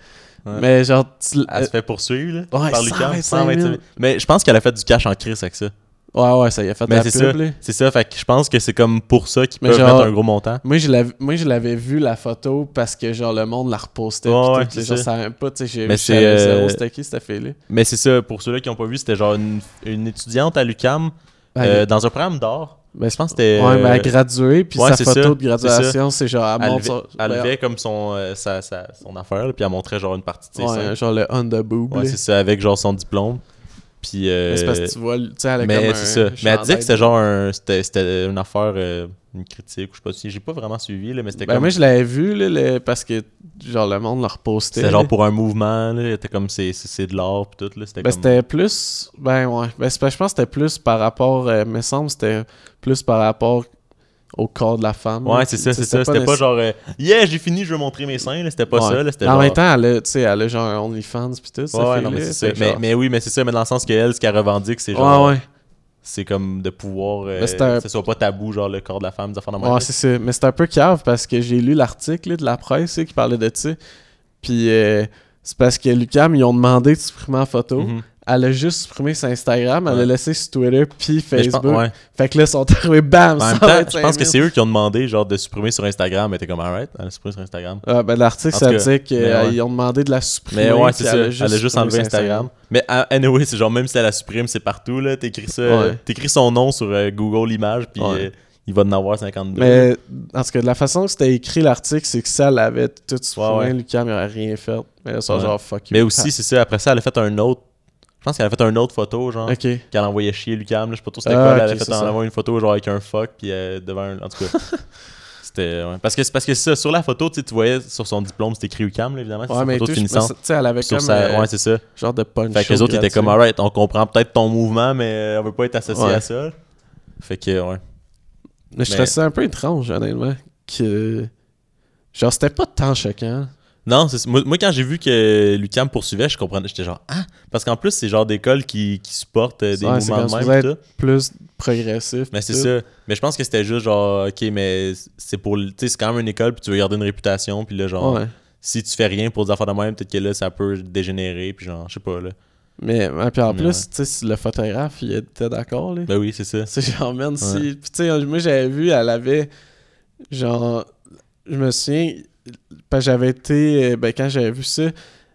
Ouais. Mais genre, tu- Elle se fait poursuivre là, Ouais, par Lucam. 125 000. Mais je pense qu'elle a fait du cash en crise avec ça. Ouais, ouais, ça y a fait de la c'est pub. C'est ça, fait que je pense que c'est comme pour ça qu'ils peuvent genre- mettre un gros montant. Moi, je l'avais, vu la photo parce que genre le monde la repostait. Pis ouais, tout, c'est les gens ça. savaient pas, tu sais, j'ai Mais je c'est, savais euh, c'était qui cette fille-là. Mais c'est ça, pour ceux-là qui n'ont pas vu, c'était genre une, une étudiante à Lucam Ben, euh, dans un programme d'art. ben, Je pense que c'était. Ouais, mais elle a euh, gradué, puis ouais, sa photo ça, de graduation, c'est genre, elle elle montre levait, elle ben, levait comme son, euh, sa, sa- son affaire, puis elle montrait genre une partie de ouais, genre le on the boob. Ouais, c'est ça, avec genre son diplôme. Puis. euh, Mais c'est parce que tu vois, tu sais, elle a comme mais un ça. Mais elle disait que c'était genre un, c'était, c'était une affaire, euh, une critique, ou je sais pas si. J'ai pas vraiment suivi, là, mais c'était Ben, comme. moi, je l'avais vu, là, le- parce que, genre, le monde la repostait. C'était genre pour un mouvement, là. C'était comme c'est, c'est, c'est de l'art, pis tout, là. C'était Ben, comme. c'était plus. Ben, ouais. Ben, c'est je pense que c'était plus par rapport. Euh, me semble, c'était plus par rapport au corps de la femme. Ouais, c'est ça, c'est ça. C'était pas genre, euh, yeah, j'ai fini, je veux montrer mes seins. C'était pas ça, là. En même temps, elle a, tu sais, elle a genre OnlyFans pis tout. Ouais, ça ouais, non, mais c'est ça. Mais, oui, mais c'est ça, mais dans le sens qu'elle, ce qu'elle revendique, c'est genre. C'est comme de pouvoir. euh, Que ce soit pas tabou, genre le corps de la femme, des affaires Ouais, c'est ça. Mais c'est un peu cave parce que j'ai lu l'article de la presse qui parlait de ça. Puis euh, c'est parce que Lucam, ils ont demandé de supprimer la photo. Elle a juste supprimé sur Instagram, elle a laissé sur Twitter puis Facebook. pense- ouais. Fait que là, ils sont arrivés, bam! En même 125 temps, je pense que 000. c'est eux qui ont demandé genre de supprimer sur Instagram, mais t'es comme alright, elle a supprimé sur Instagram. Ah, ben, l'article, ça disait qu'ils ouais. ont demandé de la supprimer. Mais ouais, c'est ça. Elle a juste, enlevé sur Instagram. Mais ah, anyway, c'est genre même si elle la supprime, c'est partout là. T'écris ça, euh, Ouais. t'écris son nom sur euh, Google Images, puis euh, il va en avoir 52. Mais en tout cas, de la façon que c'était écrit l'article, c'est que ça, elle avait tout supprimé. Ouais, ouais. Lucam, il aurait rien fait. Mais là, c'est Ouais. genre fuck you. Mais aussi, c'est ça. Après ça, elle a fait un autre. Je pense qu'elle a fait une autre photo, genre. Qu'elle envoyait chier Lucam. là, Je sais pas trop c'était Ah, quoi. elle a fait c'est en envoyer une photo, genre avec un fuck, puis euh, devant un. En tout cas. C'était. ouais. Parce que c'est parce que c'est ça, sur la photo, tu voyais sur son diplôme, c'était écrit Lucam, là, évidemment. C'est Ouais, sa mais photo tout, de je- mais finissant. ça- tu sais, elle avait Sur comme sa... euh, Ouais, c'est ça. genre de punch. Fait que les autres étaient comme, alright, on comprend peut-être ton mouvement, mais euh, on veut pas être associé Ouais. à ça. Fait que, ouais. Mais je trouvais ça un peu étrange, honnêtement. Que. Genre, c'était pas tant choquant. Non, moi, moi, quand j'ai vu que Lucam poursuivait, je comprenais. J'étais genre, ah! Parce qu'en plus, c'est genre d'école qui, qui supporte euh, des Ouais, mouvements de même. tout. plus progressif. Mais c'est ça. Mais je pense que c'était juste genre, ok, mais c'est pour. Tu sais, c'est quand même une école, puis tu veux garder une réputation, puis là, genre, Ouais. si tu fais rien pour des affaires de même, peut-être que là, ça peut dégénérer, puis genre, je sais pas, là. Mais, puis en Mais plus, tu sais, le photographe, il était d'accord, là. Ben oui, c'est ça. C'est genre, man, si. Tu sais, moi, j'avais vu, elle avait. Genre. Je me souviens. J'avais été. euh, Ben, quand j'avais vu ça,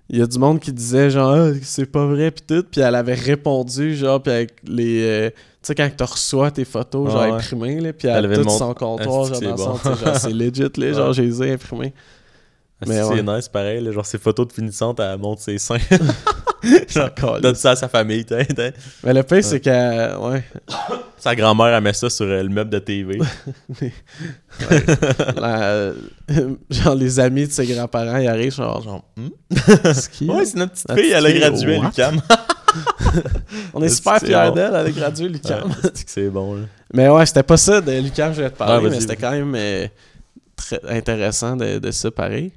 il y a du monde qui disait, genre, Ah, c'est pas vrai, puis tout. Puis elle avait répondu, genre, puis avec les. euh, tu sais, quand tu reçois tes photos, genre, ouais. imprimées, là, puis Elle elle avait tout mon- son comptoir, genre, dans c'est son. genre, c'est legit, là, genre, j'ai les ai imprimés. Mais ouais. c'est nice, pareil, là, genre, ses photos de finissante, elle montre ses seins. genre, donne ça à sa famille, t'sais. Mais le pire, c'est que. Ouais. Sa grand-mère, elle met ça sur euh, le meuble de TV. la- genre, les amis de ses grands-parents, ils arrivent, genre. genre, hmm? Ouais, c'est notre petite fille, elle a gradué à l'UQAM. On est super fiers d'elle, elle a gradué. Ouais, c'est bon, là. Mais ouais, c'était pas ça de Lucam je voulais te parler, Ah, vas-y, mais c'était quand même euh, très intéressant de, de ça pareil.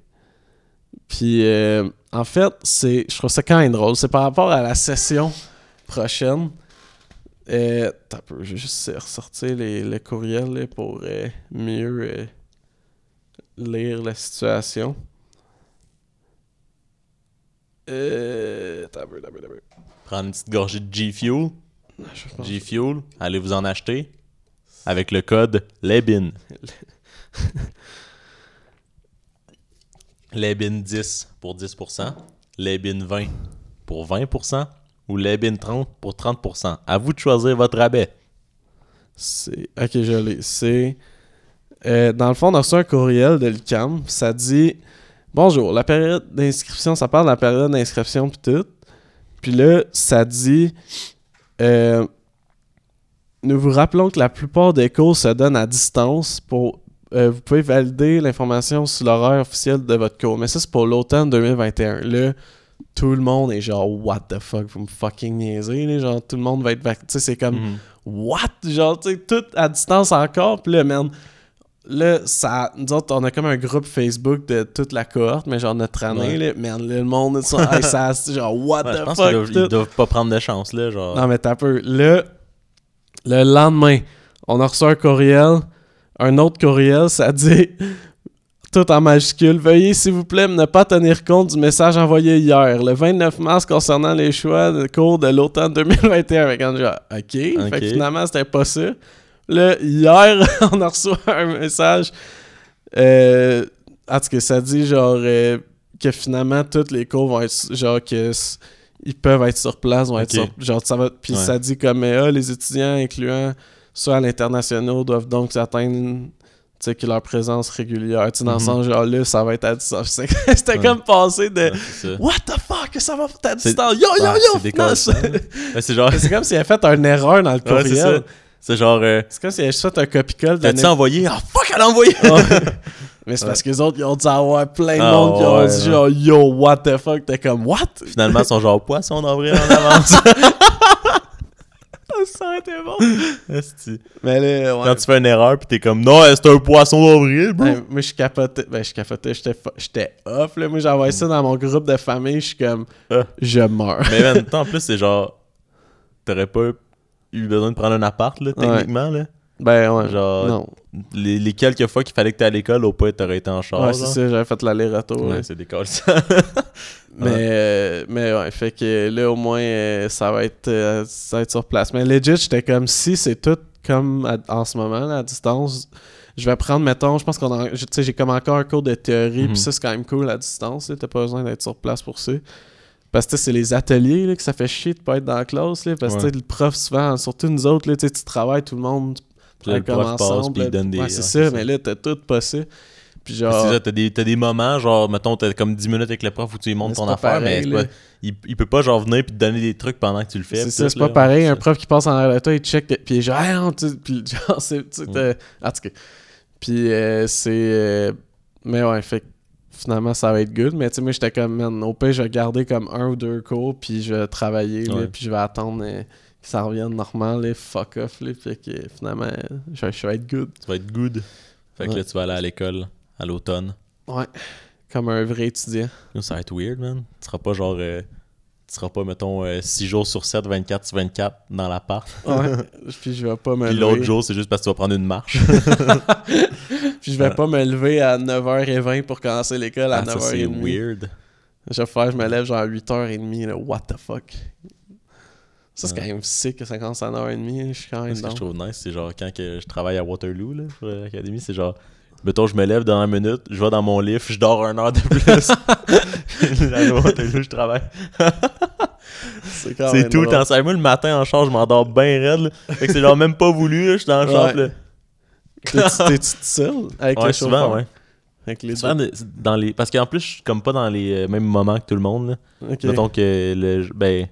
Puis euh, en fait, c'est je trouve ça quand même drôle. C'est par rapport à la session prochaine. Euh, un peu, je vais juste ressortir les, le courriel là, pour euh, mieux lire la situation. Euh, un peu, un peu, un peu. Prendre une petite gorgée de G-Fuel. G-Fuel, allez vous en acheter. Avec le code LEBIN. LEBIN 10 pour 10%. LEBIN 20 pour 20%. Ou LEBIN 30 pour 30%. À vous de choisir votre rabais. C'est. Ok, je l'ai. C'est. euh, dans le fond, on a reçu un courriel de l'UCAM. Ça dit Bonjour, la période d'inscription, ça parle de la période d'inscription puis tout. Puis là, ça dit euh, Nous vous rappelons que la plupart des cours se donnent à distance pour. Euh, vous pouvez valider l'information sur l'horaire officiel de votre cours. Mais ça, c'est pour l'automne 2021. Là, tout le monde est genre, what the fuck, vous me fucking niaisez, là? Genre, tout le monde va être vac... Tu sais, c'est comme, Mhm. what? Genre, tu sais, tout à distance encore. Puis là, man, là, ça, nous autres, on a comme un groupe Facebook de toute la cohorte, mais genre notre année, là, man, là, le monde, ça, ça, c'est genre, what Ouais, je the pense fuck? qu'ils doivent, ils doivent pas prendre de chance, là. Genre. Non, mais t'as peu. Là, le lendemain, on a reçu un courriel. Un autre courriel, ça dit tout en majuscule. Veuillez, s'il vous plaît, ne pas tenir compte du message envoyé hier, le 29 mars, concernant les choix de cours de l'automne 2021. Fait qu'on dit, ah, OK. Fait que finalement, c'était pas ça. Là, hier, on a reçu un message. Euh, en tout cas, ça dit genre euh, que finalement, tous les cours vont être. Genre que. s- Ils peuvent être sur place, vont être sur. Genre, ça va. Puis Ouais. ça dit comme euh, ah, les étudiants, incluant ceux à l'international, doivent donc atteindre. Tu sais, que leur présence régulière. Tu sais, dans le Mhm. sens, genre là, ça va être à distance. C'était Ouais. comme passer de. Ouais. What the fuck, ça va être à distance? Yo, yo, yo! c'est Ouais, genre. Comme s'il avait fait une erreur dans le courriel. C'est genre. euh, c'est comme s'il avait juste fait un copie-colle T'as-tu envoyé? Ah, fuck, elle a envoyé! Mais c'est parce que les autres, ils ont dû avoir plein de Ah, monde qui ont dit genre yo, what the fuck? T'es comme what? Finalement, ils sont genre poisson d'avril en avance. Ça aurait été bon. Esti. Mais là, ouais. Quand tu fais une erreur, pis t'es comme, non, c'est un poisson d'avril, bro. Ouais, moi, je capotais. Ben, je capotais. J'étais off, là. Moi, j'ai envoyé ça dans mon groupe de famille. Je suis comme, Ah. je meurs. Mais toi, en plus, c'est genre, t'aurais pas eu besoin de prendre un appart, là, techniquement, là. Ben, ouais. Genre, non. Les, les quelques fois qu'il fallait que t'aies à l'école, au point, t'aurais été en char. Ouais, c'est ça. J'avais fait l'aller-retour. Ouais, là. c'est des calls. Mais, euh, mais ouais, fait que là, au moins, euh, ça, va être, euh, ça va être sur place. Mais legit, j'étais comme si c'est tout comme à- en ce moment, là, à distance. Je vais prendre, mettons, je pense qu'on a. je- Tu sais, j'ai comme encore un cours de théorie, Mhm. puis ça, c'est quand même cool à distance. T'as pas besoin d'être sur place pour ça. Parce que c'est les ateliers là, que ça fait chier de pas être dans la classe. Là, parce que Ouais. le prof, souvent, surtout nous autres, là, tu travailles, tout le monde. Puis le prof comme passe, ensemble, puis il donne des- Ouais, c'est ouais, ça, mais là, t'as tout passé. Puis genre. t'as des, t'as des moments, genre, mettons, t'as comme 10 minutes avec le prof où tu lui montres ton affaire, pareil, mais pas- il, il peut pas, genre, venir puis te donner des trucs pendant que tu le fais. C'est ça, c'est là. pas pareil. Un prof qui passe en arrière de toi, il check, puis il est genre, non, tu puis genre, c'est. tu sais, t'as- En tout cas. Puis euh, c'est. euh, Mais ouais, fait que finalement, ça va être good. Mais tu sais, moi, j'étais comme, man, au pire, je vais garder comme un ou deux cours, puis je vais travailler, là, Ouais. puis je vais attendre euh, que ça revienne normal, là, fuck off, là, puis que finalement, je, vais- je vais être good. Tu vas être good. Fait que Ouais. là, tu vas aller à l'école à l'automne. Ouais. comme un vrai étudiant. Ça va être weird, man. Tu seras pas genre. euh, tu seras pas, mettons, 6 jours sur 7, 24 sur 24 dans l'appart. Ouais. puis je vais pas me Puis l'autre jour, c'est juste parce que tu vas prendre une marche. Puis je vais pas me lever à 9h20 pour commencer l'école à Ah, ça, c'est 9h30. weird. Je vais faire, je me lève genre à 8h30, là, what the fuck? Ça, c'est Ouais. quand même sick que ça commence à 9h30, je suis quand même Ce que je trouve nice, c'est genre quand que je travaille à Waterloo, là, pour l'académie, c'est genre. Mettons, je me lève dans une minute, je vais dans mon livre, je dors une heure de plus. à Waterloo, je travaille? C'est quand C'est même tout le drôle. temps ça. Moi, le matin en char, je m'endors bien raide. là. Fait que c'est genre même pas voulu, là, je suis dans le. Ouais. là. T'es-tu seul? Avec Ouais, le souvent, ouais. Avec les Souvent, deux. de- dans les... Parce qu'en plus, je suis comme pas dans les euh, mêmes moments que tout le monde. là. Mettons que le, ben,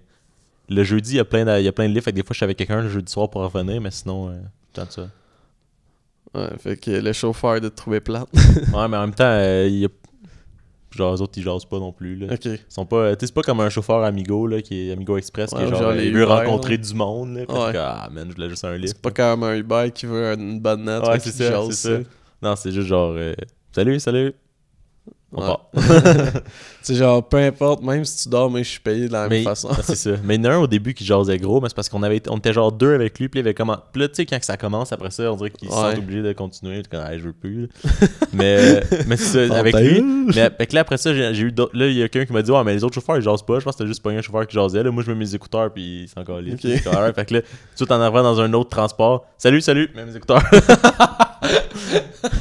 le jeudi, il y a plein de, il y a plein de livres. Fait que des fois, je suis avec quelqu'un le jeudi soir pour revenir, mais sinon, euh, temps ça. Ouais, fait que le chauffeur de te trouver plate. Ouais, mais en même temps, euh, il y a... genre, eux autres, ils jasent pas non plus. Là. ok. Ils sont pas, tu sais, c'est pas comme un chauffeur Amigo, là, qui est Amigo Express, qui est genre, genre euh, les il veut Uber, rencontrer là. du monde. Là, Ouais. c'est comme, ah, man, je voulais juste un livre. C'est pas comme un Uber qui veut une bonne note. Ouais, c'est ça, ça. Non, c'est juste genre, euh, salut, salut. On Ouais. part. C'est genre, peu importe, même si tu dors, mais je suis payé de la Mais même façon. ah, c'est ça. Mais il y en a un au début qui jasait gros, mais c'est parce qu'on avait on était genre deux avec lui, puis il avait comment. Puis là, tu sais, quand ça commence, après ça, on dirait qu'ils se Ouais. sentent obligés de continuer. Comme, Hey, je veux plus. mais mais c'est ça, avec lui. Mais avec là, après ça, j'ai eu d'autres- Là, il y a quelqu'un qui m'a dit, ouais, mais les autres chauffeurs, ils jasent pas. Je pense que c'était juste pas un chauffeur qui jasait. Là, moi, je mets mes écouteurs, puis c'est encore libre. Ok. Fait que là, tout en arrivant dans un autre transport, salut, salut, mets mes écouteurs.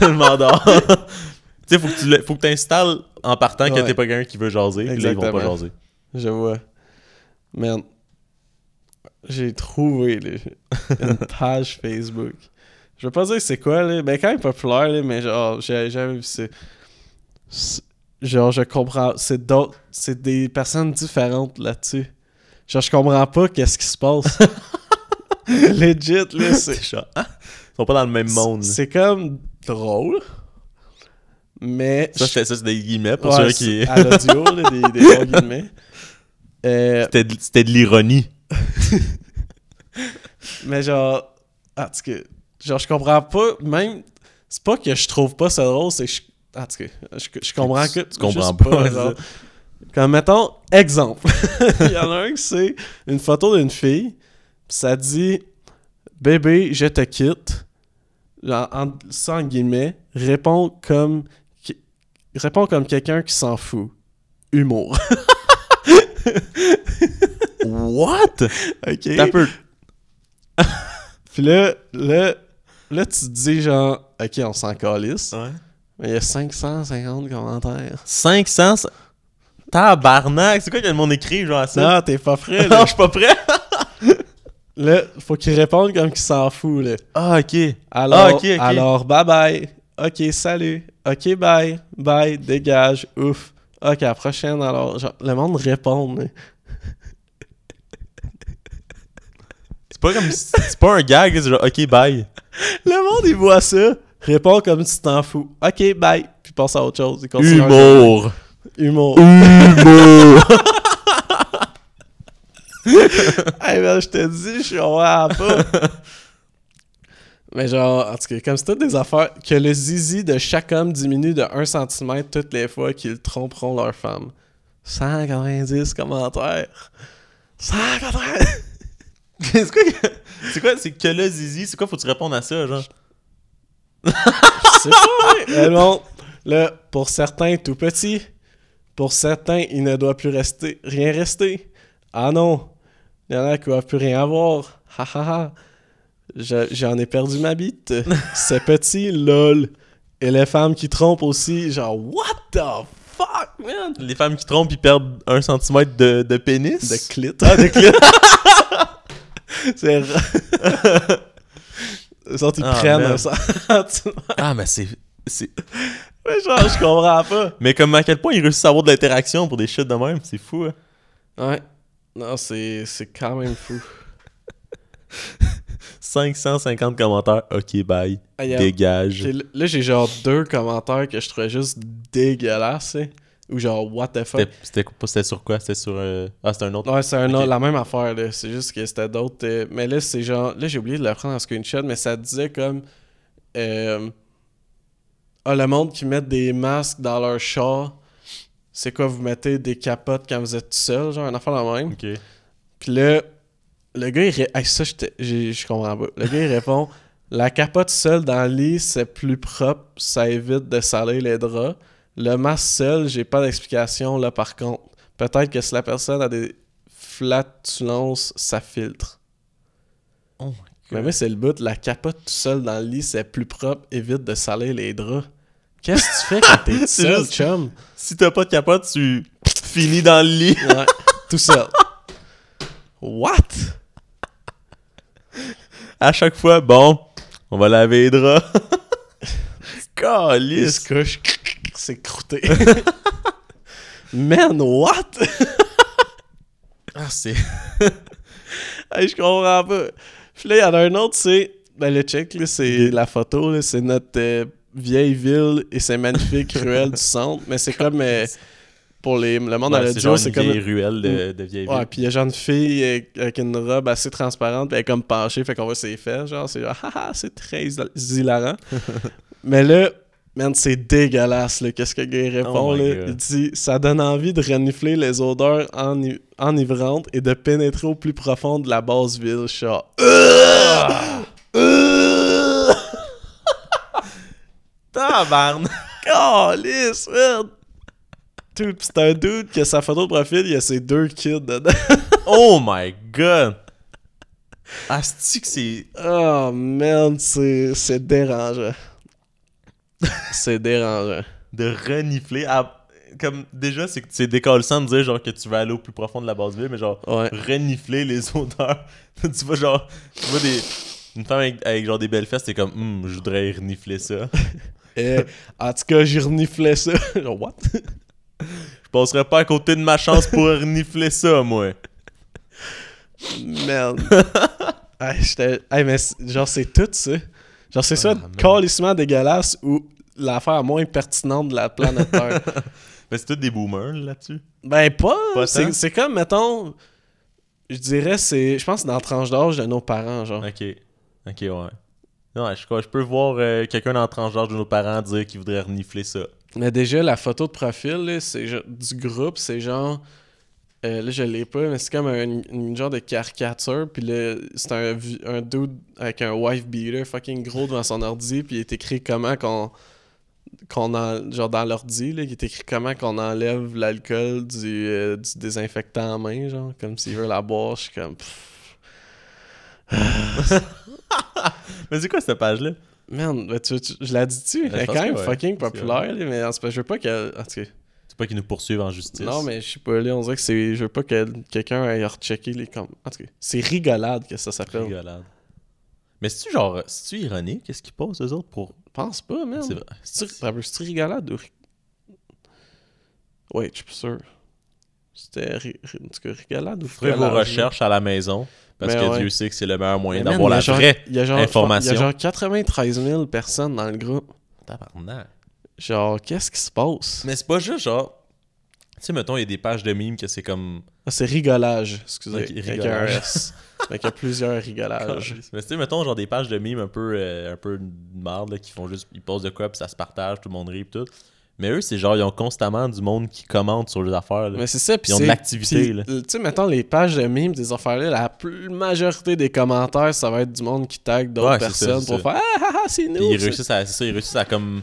je m'endors. Tu sais, faut que tu le- faut que t'installes en partant que t'es pas quelqu'un qui veut jaser. Puis là, ils vont pas Exactement. jaser. Je vois. Man, j'ai trouvé là, une page Facebook. Je veux pas dire c'est quoi, là. Ben, quand même populaire, là, mais genre, j'ai jamais vu ça. C'est- Genre, je comprends. C'est d'autres. C'est des personnes différentes là-dessus. Genre, je comprends pas qu'est-ce qui se passe. Legit, là, c'est. Ah, ils sont pas dans le même monde. C'est comme drôle. Mais. Ça, c'était- ça, c'est des guillemets pour Ouais, ceux qui. À l'audio, des, des bons guillemets. Euh, C'était de, l'ironie. Mais genre, en tout cas, genre, je comprends pas, même, c'est pas que je trouve pas ça drôle, c'est que je, en tout cas, je, je comprends que. Tu comprends juste pas, genre. Comme, mettons, exemple. Il y en a un qui c'est une photo d'une fille, pis ça dit Bébé, je te quitte. Genre, en, en guillemets, réponds comme. Qui- Réponds comme quelqu'un qui s'en fout. Humour. What? ok? T'as peu. Puis là, là, là, tu te dis genre, ok, on s'en calisse. Ouais. Mais il y a 550 commentaires. 500. ça- Tabarnak! C'est quoi que le monde écrit, genre à ça? Non, t'es pas prêt, Non, là. je suis pas prêt. là, faut qu'il réponde comme qu'il s'en fout, là. Ah, ok. Alors, Ah, alors, bye bye. Ok, salut. Ok, bye. Bye, dégage. Ouf. Ok, à la prochaine, alors. Genre, le monde répond, là. C'est pas comme. C'est pas un gag, c'est genre, ok, bye. Le monde, il voit ça. Répond comme si tu t'en fous. Ok, bye. Puis passe à autre chose. Humour. Humour. Humour. Hey, ben, je te dis, je comprends pas. Mais genre, en tout cas, comme c'est toutes des affaires, que le zizi de chaque homme diminue de 1 cm toutes les fois qu'ils tromperont leur femme. 190 commentaires. 190! c'est quoi? que- C'est quoi? C'est que le zizi? C'est quoi? Faut que tu répondes à ça, genre? C'est pas bon, là, pour certains, tout petit. Pour certains, il ne doit plus rester, rien rester. Ah non! Il y en a qui ne doivent plus rien avoir. Ha ha ha! Je- J'en ai perdu ma bite. C'est petit, lol. Et les femmes qui trompent aussi, genre, what the fuck, man? Les femmes qui trompent, ils perdent un centimètre de, de pénis? De clit. Ah, de clit. C'est ra- Les autres, ils Ah, prennent un centimètre. ah, mais c'est. c'est... Mais genre, je comprends pas. Mais comme à quel point ils réussissent à avoir de l'interaction pour des shit de même, c'est fou, hein. Ouais. Non, c'est c'est quand même fou. 550 commentaires, ok, bye. Ah, Dégage. Là- j'ai genre deux commentaires que je trouvais juste dégueulasses. hein. Ou genre, what the fuck? C'était, sur quoi? C'était sur. euh, Ah, c'était un autre. Ouais, c'est un Ok. autre- la même affaire, là. C'est juste que c'était d'autres. euh, Mais là, c'est genre. Là, j'ai oublié de le prendre en screenshot, mais ça disait comme. euh, Ah, le monde qui met des masques dans leur char c'est quoi, vous mettez des capotes quand vous êtes tout seul, genre, un affaire la même. Ok. Puis là, le gars, il ça, j'étais- j'ai- je comprends pas. Le gars, il répond La capote seule dans le lit, c'est plus propre, ça évite de saler les draps. Le masque seul, j'ai pas d'explication là par contre. Peut-être que si la personne a des flatulences, ça filtre. Oh my Mais moi, c'est le but. La capote tout seul dans le lit, c'est plus propre, évite de saler les draps. Qu'est-ce que tu fais quand t'es seul, juste- chum? Si t'as pas de capote, tu finis dans le lit. Ouais, tout seul. What? À chaque fois, bon, on va laver les draps. Calice. couche, c'est croûté. Man, what? Ah, c'est. Hey, je comprends pas. Puis là, il y en a un autre, c'est. Ben, le check, là, c'est la photo, là, c'est notre euh, vieille ville et ses magnifiques ruelles du centre. Mais c'est comme. euh, pour les, le monde à Ouais, la c'est comme. vieille ruelle de, de vieille Ouais, puis il y a genre une fille avec une robe assez transparente, puis elle est comme penchée, fait qu'on voit ses fesses, genre, c'est genre, haha, c'est très hila- hilarant. Mais là, man, c'est dégueulasse, là, qu'est-ce que le gars répond, Oh my là? God. Il dit, ça donne envie de renifler les odeurs eni- enivrantes et de pénétrer au plus profond de la basse ville. Suis genre, Tabarnak. Calisse, man! Dude, c'est un dude que sa photo de profil, il y a ses deux kids dedans. Oh my god. Asti que c'est. Oh man, c'est c'est dérangeant. c'est dérangeant. De renifler. à- Comme déjà, c'est c'est décalissant de dire genre que tu vas aller au plus profond de la base ville, mais genre Ouais. renifler les odeurs. tu vois genre. Tu vois des. Une femme avec, avec genre des belles fesses, t'es comme Hum, je voudrais renifler ça. Et, en tout cas, j'ai reniflé ça. Genre, what? Je passerais pas à côté de ma chance pour renifler ça, moi. Man. hey, mais genre, c'est tout ça. Genre, c'est ça, Ah, calissement dégueulasse ou l'affaire moins pertinente de la planète Terre. Mais c'est tous des boomers là-dessus. ben, pas. Pas c'est comme, mettons, je dirais, c'est. Je pense que c'est dans la tranche d'âge de nos parents, genre. Ok. Ok, ouais. Non, je, je peux voir euh, quelqu'un dans le tranche d'âge de nos parents dire qu'il voudrait renifler ça. Mais déjà, la photo de profil c'est du groupe, c'est genre. euh, là, je l'ai pas, mais c'est comme un, une genre de caricature. Puis là, c'est un, un dude avec un wife beater fucking gros devant son ordi. Puis il est écrit comment qu'on. qu'on en, genre dans l'ordi, là, il est écrit comment qu'on enlève l'alcool du, euh, du désinfectant en main, genre, comme s'il veut la boire. Je suis comme. Mais c'est quoi cette page-là? Man, tu, tu- je l'ai dit-tu? Elle est quand même ouais. fucking populaire, mais en je veux pas qu'elle. En tout cas. C'est pas qu'ils nous poursuivent en justice. Non, mais je sais pas, là, on dirait que c'est. Je veux pas que quelqu'un aille rechecker les com... En tout cas, c'est rigolade que ça s'appelle. Rigolade. Mais c'est-tu genre. C'est-tu ironique? Qu'est-ce qu'ils posent eux autres pour. Pense pas, man. C'est vrai. C'est-tu rigolade ou. Ouais, je suis pas sûr. C'était. ri- ri- En tout cas, rigolade ou Ferez vos recherches à la maison. Parce Mais que ouais. Dieu sait que c'est le meilleur moyen d'avoir la genre- vraie il y a genre- information. Il y a genre 93 000 personnes dans le groupe. Tabarnak. Genre, qu'est-ce qui se passe? Mais c'est pas juste genre. Tu sais, mettons, il y a des pages de mimes que c'est comme. Ah, c'est rigolage, excusez. Ok, avec rigolage. un S. Avec il y a plusieurs rigolages. Mais tu sais, mettons, genre des pages de mimes un peu, euh, un peu de merde, là, qui font juste. Ils posent de quoi, puis ça se partage, tout le monde rit, pis tout. Mais eux, c'est genre, ils ont constamment du monde qui commente sur les affaires. Là. Mais c'est ça, puis Ils ont de l'activité, là. Tu sais, mettons les pages de mimes des affaires-là, la plus majorité des commentaires, ça va être du monde qui tag d'autres Ouais, c'est ça, personnes pour ça. faire Ah ah ah, c'est nous! Puis ils réussissent à, ça, ils réussissent à comme,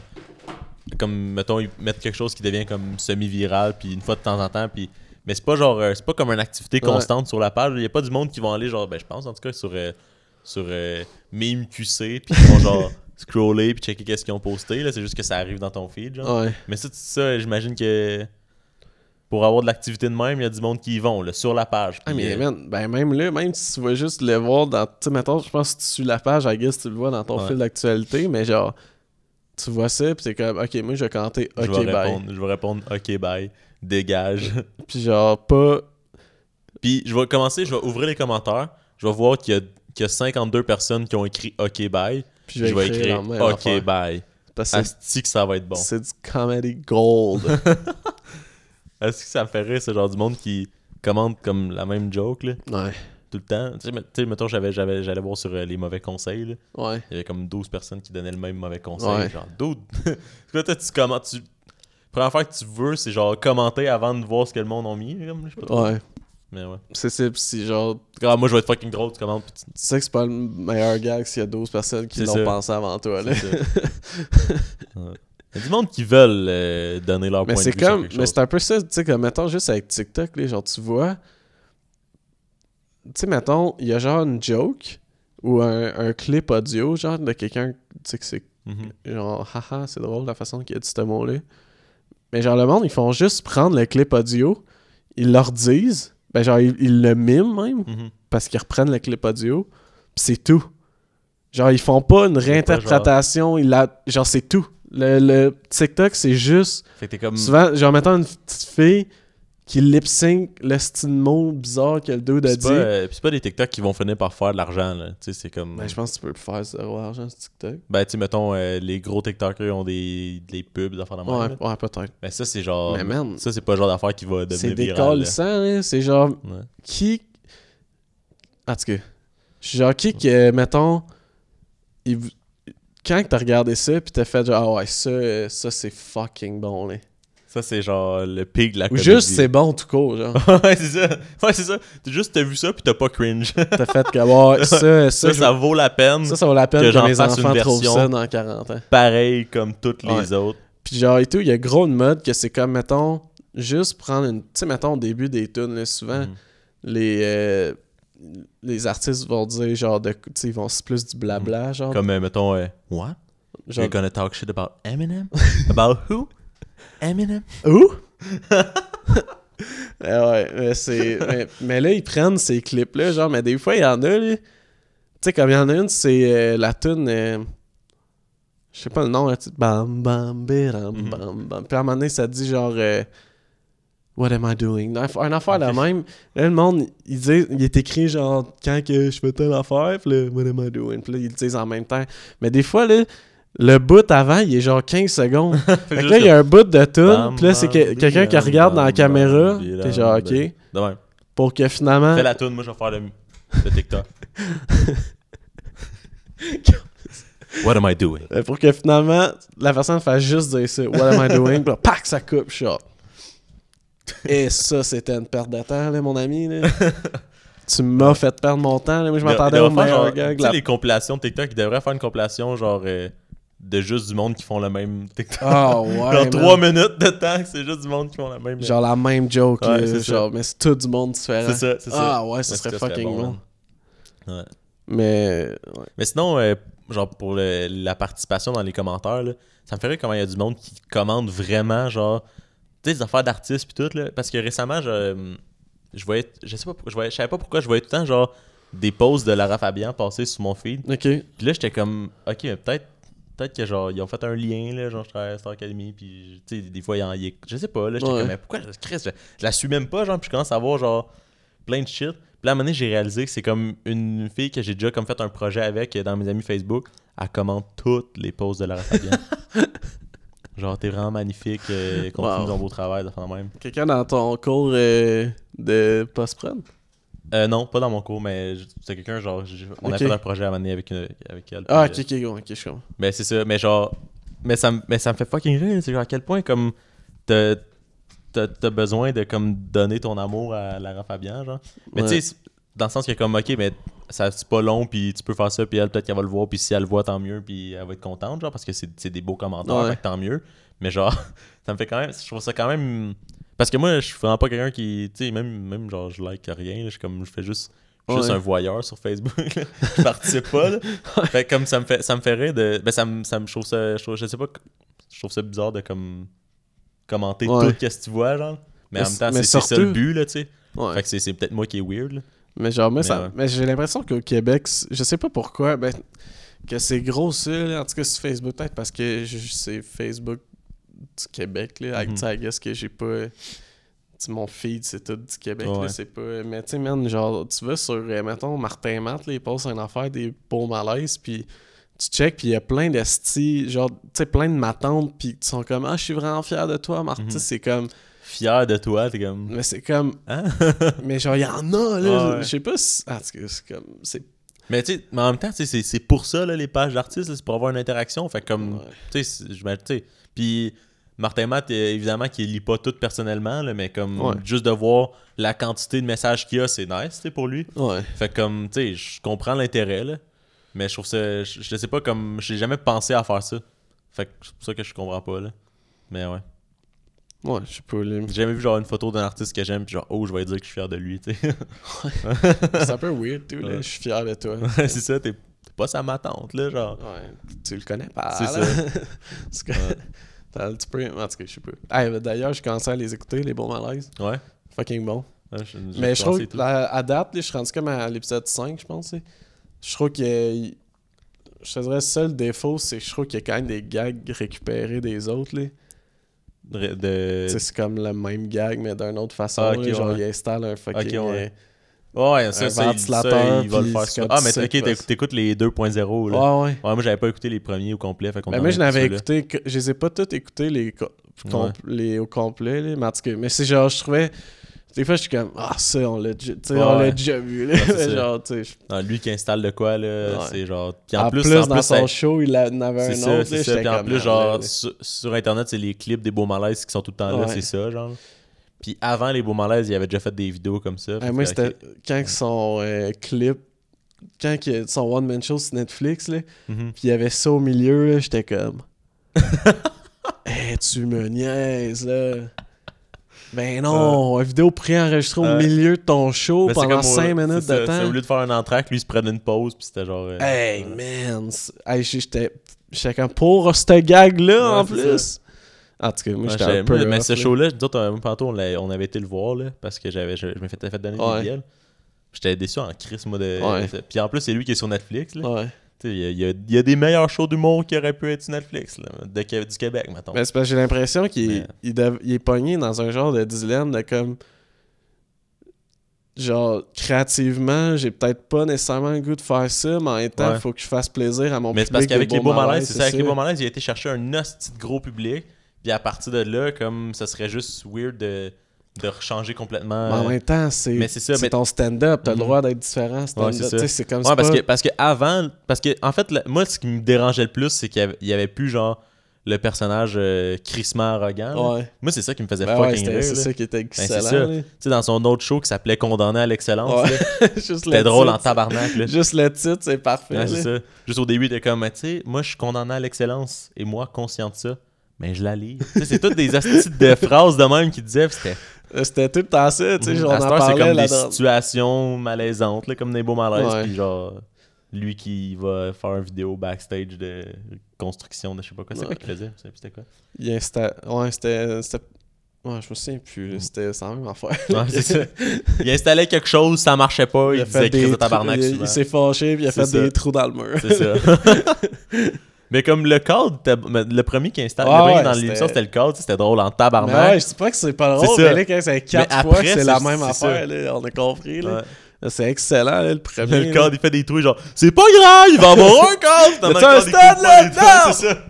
comme, mettons, ils mettent quelque chose qui devient comme semi-viral, puis une fois de temps en temps, puis... Mais c'est pas genre, euh, c'est pas comme une activité Ouais. constante sur la page. Il y a pas du monde qui vont aller genre, ben je pense en tout cas sur, euh, sur euh, meme QC, puis ils vont genre scroller puis checker qu'est-ce qu'ils ont posté. Là, c'est juste que ça arrive dans ton feed, genre. Ouais. Mais ça, ça j'imagine que pour avoir de l'activité de même, il y a du monde qui y vont là, sur la page. Ah, puis, mais euh, man, ben même là, même si tu vas juste le voir dans. Tu sais, mettons, je pense que si tu suis la page, I guess tu le vois dans ton Ouais. fil d'actualité, mais genre, tu vois ça, pis t'es comme, ok, moi je vais canter, je ok, vais bye. répondre, je vais répondre OK bye, dégage. Puis genre, pas. Puis je vais commencer, je vais ouvrir les commentaires. Je vais voir qu'il y, a- qu'il y a 52 personnes qui ont écrit OK bye. Puis Je vais écrire OK affaire. bye. Parce Asti que ça va être bon. c'est du comedy gold. Est-ce que ça me fait rire, ce genre du monde qui commente comme la même joke là, ouais. tout le temps? Tu sais, mettons, j'avais, j'avais, j'allais voir sur euh, les mauvais conseils. là. Ouais. Il y avait comme 12 personnes qui donnaient le même mauvais conseil. Ouais. Genre, dude, quoi, toi, tu commentes, tu, première fois que tu veux, c'est genre commenter avant de voir ce que le monde a mis. Comme, je sais pas trop. Ouais. Mais ouais. C'est pis si genre, Ah, moi, je vais être fucking drôle, tu commentes. puis tu- tu sais que c'est pas le meilleur gag s'il y a 12 personnes qui C'est l'ont ça. pensé avant toi, là. c'est. Ouais. Il y a du monde qui veulent euh, donner leur Mais point de c'est vue comme, mais c'est un peu ça, tu sais, comme, mettons, juste avec TikTok, là, genre, tu vois, tu sais, mettons, il y a genre une joke ou un, un clip audio, genre, de quelqu'un, tu sais, que c'est Mhm. genre, haha, c'est drôle la façon qu'il a dit ce mot-là. Mais genre, le monde, ils font juste prendre le clip audio, ils leur disent, ben genre, ils, ils le miment même, Mhm. parce qu'ils reprennent le clip audio, pis c'est tout. Genre, ils font pas une pas réinterprétation, ils la... genre, c'est tout. Le, le TikTok, c'est juste, Fait que comme. souvent, genre, mettons une petite fille qui lip-sync le style mot bizarre que le dude a C'est dit. pas, euh, pis c'est pas des TikTok qui vont finir par faire de l'argent, là. Tu sais, c'est comme. Ben, je pense que tu peux plus faire zéro argent sur TikTok. Ben, tu sais, mettons, euh, les gros TikTokers ont des, des pubs, des affaires de même. Ouais, là. ouais, peut-être. Mais ça, c'est genre. Mais man, Ça, c'est pas le genre d'affaire qui va c'est devenir viral. décalissant, là. C'est genre, Ouais. qui. En tout cas, je suis genre qui que, mettons, il quand t'as regardé ça, pis t'as fait genre, ah ouais, ça, euh, ça c'est fucking bon, là. Ça, c'est genre le pig de la Ou comédie. juste c'est bon tout court, genre. ouais, c'est ça. Ouais, c'est ça. T'as juste t'as vu ça, puis t'as pas cringe. ça, T'as fait que, ouais, ça, ça, ça, je- vaut la peine. ça, ça vaut la peine que une enfants trouvent ça dans 40 ans. Pareil comme toutes les autres. Puis genre et tout, il y a gros une mode que c'est comme, mettons, juste prendre une. Tu sais, mettons, au début des tunes, là, souvent, les. euh, les artistes vont dire genre de tu sais ils vont c'est plus du blabla genre Comme, euh, mettons, euh, What? genre You're gonna talk shit about Eminem? about who? Eminem? Où? Eh ouais, mais c'est. mais, mais là, ils prennent ces clips-là, genre, mais des fois, il y en a, là. Tu sais, comme il y en a une, c'est euh, la tune. euh, je sais pas le nom, sais, Bam, bam, biram, Mhm. bam, bam. Puis à un moment donné, ça dit genre. euh, What am I doing? Un, un affaire la même. Là, le monde, il, dit, il est écrit genre quand que je fais telle affaire, puis là, what am I doing? Puis là, ils le disent en même temps. Mais des fois, là, le bout avant, il est genre 15 secondes. Fait que là, il y a un bout de tune, puis là, c'est que- quelqu'un qui regarde dans la caméra, t'es genre, ok, De même. pour que finalement... Fais la tune, moi je vais faire le, le TikTok. What am I doing? euh, Pour que finalement, la personne fasse juste dire ça, what am I doing, puis là, pack, ça coupe, shot. Et ça, c'était une perte de temps, là, mon ami, là. tu m'as fait perdre mon temps, là. Moi, je m'attendais au meilleur gag. Tu sais, les compilations de TikTok, ils devraient faire une compilation genre euh, de juste du monde qui font le même TikTok. Ah ouais, genre. 3 minutes de temps, c'est juste du monde qui font la même. Genre la même joke, Ouais, là, genre, mais c'est tout du monde différent. c'est ça, c'est ça. Ah ouais, ça serait fucking bon. Ouais. Mais, ouais. Mais sinon, euh, genre pour le- la participation dans les commentaires, là, ça me ferait comment il y a du monde qui commente vraiment, genre, tu sais, des affaires d'artistes puis tout, là. Parce que récemment, je, je voyais, je sais pas, je, voyais, je savais pas pourquoi, je voyais tout le temps, genre, des posts de Lara Fabian passer sur mon feed. ok. Puis là, j'étais comme, ok, mais peut-être. Peut-être que genre ils ont fait un lien là, genre je travaille à Star Academy puis tu sais des fois il y en je sais pas là j'étais Ouais. comme mais pourquoi je, Chris, je, je la suis même pas genre puis je commence à voir genre plein de shit. Puis là à un moment donné, j'ai réalisé que c'est comme une fille que j'ai déjà comme fait un projet avec euh, dans mes amis Facebook, elle commente toutes les posts de Lara Fabian. genre t'es vraiment magnifique, euh, continue Wow. ton beau travail de faire même. Quelqu'un dans ton cours euh, de post-prod? Euh, non, pas dans mon cours mais je- c'est quelqu'un genre on a Ok. fait un projet à donné avec une- avec elle. Ah, puis, ok, euh, ok, ok, je comprends. Mais c'est ça, mais genre. Mais ça, me- mais ça me fait fucking rire, c'est genre à quel point comme t'as besoin de comme donner ton amour à Lara Fabian, genre. Mais Ouais. tu sais, dans le sens que comme ok, mais ça c'est pas long, puis tu peux faire ça, puis elle peut-être qu'elle va le voir, puis si elle le voit, tant mieux, puis elle va être contente, genre, parce que c'est des beaux commentaires, Ouais. fait tant mieux. Mais genre, ça me fait quand même. Je trouve ça quand même. Parce que moi, je suis vraiment pas quelqu'un qui. Tu sais, même, même genre, je like rien, je suis comme. Je fais juste. Je suis juste un voyeur sur Facebook. là. je participe pas. Là. Fait comme ça me fait ça me fait rire de. Ben ça me, ça me je trouve ça. Je, trouve, je sais pas. Je trouve ça bizarre de comme commenter Ouais. tout ce que tu vois, genre. Mais, en même temps, c'est ça le but, là, tu sais. Ouais. Fait que c'est- peut-être moi qui est weird. là. Mais genre, moi, Mais ça, mais j'ai l'impression qu'au Québec, je sais pas pourquoi, ben, que c'est gros ça, en tout cas sur Facebook, peut-être parce que c'est Facebook du Québec, là, avec, tu sais, I guess que j'ai pas... mon feed, c'est tout du Québec, là, Ouais. c'est pas... Mais tu sais, man, genre, tu vas sur, euh, mettons, Martin Matt, là, il poste une affaire des beaux malaises, puis tu check, puis il y a plein de styles, genre, tu sais, plein de matantes, puis qui sont comme « Ah, je suis vraiment fier de toi, Martin Mhm. C'est comme... Fier de toi, t'es comme. Mais c'est comme... Hein? Mais genre, il y en a, là, ouais. je sais pas si... Ah, c'est comme... C'est... Mais tu sais, mais en même temps, tu sais, c'est pour ça, là, les pages d'artistes, là, c'est pour avoir une interaction. Fait comme. Ouais. Tu sais, je me- tu sais. Puis Martin Matt, euh, évidemment, qui lit pas tout personnellement, là, mais comme Ouais. juste de voir la quantité de messages qu'il y a, c'est nice, tu pour lui. Ouais. Fait comme, tu sais, je comprends l'intérêt. Mais je trouve ça. Je, je sais pas, comme. J'ai jamais pensé à faire ça. Fait que c'est pour ça que je comprends pas, là. Mais ouais. Ouais, je sais pas. les- J'ai jamais vu genre une photo d'un artiste que j'aime, puis genre, oh, je vais dire que je suis fier de lui, tu sais. C'est un peu weird, là. Ouais. Je suis fier de toi. C'est ça, t'es pas sa ma tante, là, genre. Ouais, tu le connais pas. C'est ça. T'as un petit peu. En tout cas, je sais pas. Hey, D'ailleurs, je commençais à les écouter, les bons malaises. Ouais. Fucking bon. Ouais, je- j'ai Mais je trouve commencé que la- à date, là, je suis rendu comme à l'épisode 5, je pense. Je trouve que. Je te dirais, le seul défaut, c'est que je trouve qu'il y a quand même des gags récupérés des autres. Là. De- C'est comme le même gag, mais d'une autre façon. Ah, ok, là, genre, ouais. il installe un fucking. Ok, ouais. Ouais, ça, un ça, il- ça, il va le faire ça. Ah, mais ok, t'écoutes- les 2.0, là. Ouais, ouais. Ouais, moi, j'avais pas écouté les premiers au complet, fait Ben, en moi, je n'avais écouté. que- Je les ai pas tous écoutés, les, co- com- Ouais. les au complet. là, mais mais c'est genre, je trouvais. Des fois, je suis comme, ah, ça, on l'a déjà, Ouais, déjà vu. Là. Genre, tu sais, je- Ah, lui qui installe de quoi, là, c'est genre... Puis en, en, plus, plus, en dans plus, son show, il en avait un ça, autre. c'est ça. Puis en plus, ah, genre, sur, Internet, c'est les clips des beaux malaises qui sont tout le temps là, c'est ça, genre. Puis avant les beaux malaises, il avait déjà fait des vidéos comme ça. Ah, moi, c'était quand son euh, clip, quand son one-man show sur Netflix, là, Mhm. puis il y avait ça au milieu, j'étais comme. hey, tu me niaises, là? Ben non, une vidéo préenregistrée au Ouais. milieu de ton show c'est pendant comme au- 5 minutes de ça, temps. Au lieu de faire un entraque, lui, il se prenait une pause, puis c'était genre... euh, Hey, man. Hey, j'étais j'étais comme pour ce gag-là, Ouais, en plus. En tout cas, moi, j'étais un peu. mais ce là. show-là, nous autres, euh, tantôt, on, on avait été le voir, là, parce que j'avais, je, je me fait, fait donner Ouais. des billets. J'étais déçu en crise, moi. De, Ouais. Puis en plus, c'est lui qui est sur Netflix. Là. Ouais. Il y, a- y y des meilleurs shows d'humour qui auraient pu être sur Netflix, là, de, Qué- du Québec, mettons. Mais c'est parce que j'ai l'impression qu'il Mais- il dev- il est pogné dans un genre de dilemme de comme. Genre, créativement, j'ai peut-être pas nécessairement le goût de faire ça, mais en même temps, il Ouais. faut que je fasse plaisir à mon Mais c'est public. parce qu'avec les beaux malaises, c'est ça, avec les beaux malaises, il a été chercher un hostie de gros public. Puis à partir de là, comme ça serait juste weird de, de rechanger complètement. Mais en même temps, c'est mais c'est ça, c'est mais- ton stand-up, t'as le Mhm. droit d'être différent. stand-up. Ouais, c'est ça. Comme Ouais, c'est parce pas- que, parce que avant, parce que en fait, moi, ce qui me dérangeait le plus, c'est qu'il y avait, il y avait plus genre le personnage euh, crissement arrogant. Ouais. Moi, c'est ça qui me faisait Ben ouais, fucking rire. c'est. Ben, ça qui était c'est excellent. ça. Tu sais, dans son autre show qui s'appelait Condamné à l'excellence, Ouais. c'était le drôle en tabarnak. Là. Juste le titre, c'est parfait. Ouais, ça. Juste au début, était comme, tu sais, moi, je suis condamné à l'excellence et moi, conscient de ça. Mais je la lis. C'est toutes des astuces de phrases de même qu'il disait. puis C'était. Euh, C'était tout le temps ça, tu sais, genre, on en parlait comme là des situations malaisantes, là, comme des beaux malaises. Ouais. Puis genre, lui qui va faire une vidéo backstage de construction de je sais pas quoi. C'est quoi Ouais. qu'il faisait C'était quoi Il insta... Ouais, c'était... c'était- Ouais, je me souviens plus. C'était la même affaire. Ouais, c'est ça. Il installait quelque chose, ça marchait pas, il, a disait crise de tabarnak il-. Il s'est fâché puis il a fait ça. des trous dans le mur. C'est ça. Mais comme le t'as- mais le premier qui installe, le premier ouais, dans l'émission, c'était le cadre, c'était drôle en Mais tabarnak. ouais, je dis pas que c'est pas drôle, C'est mais là, quand c'est quatre Mais fois c'est la même affaire, là, on a compris. Là. Ouais. C'est excellent, là, le premier. Le cadre, il fait des trucs genre, c'est pas grave, il va avoir un Y'a-tu le un pas là?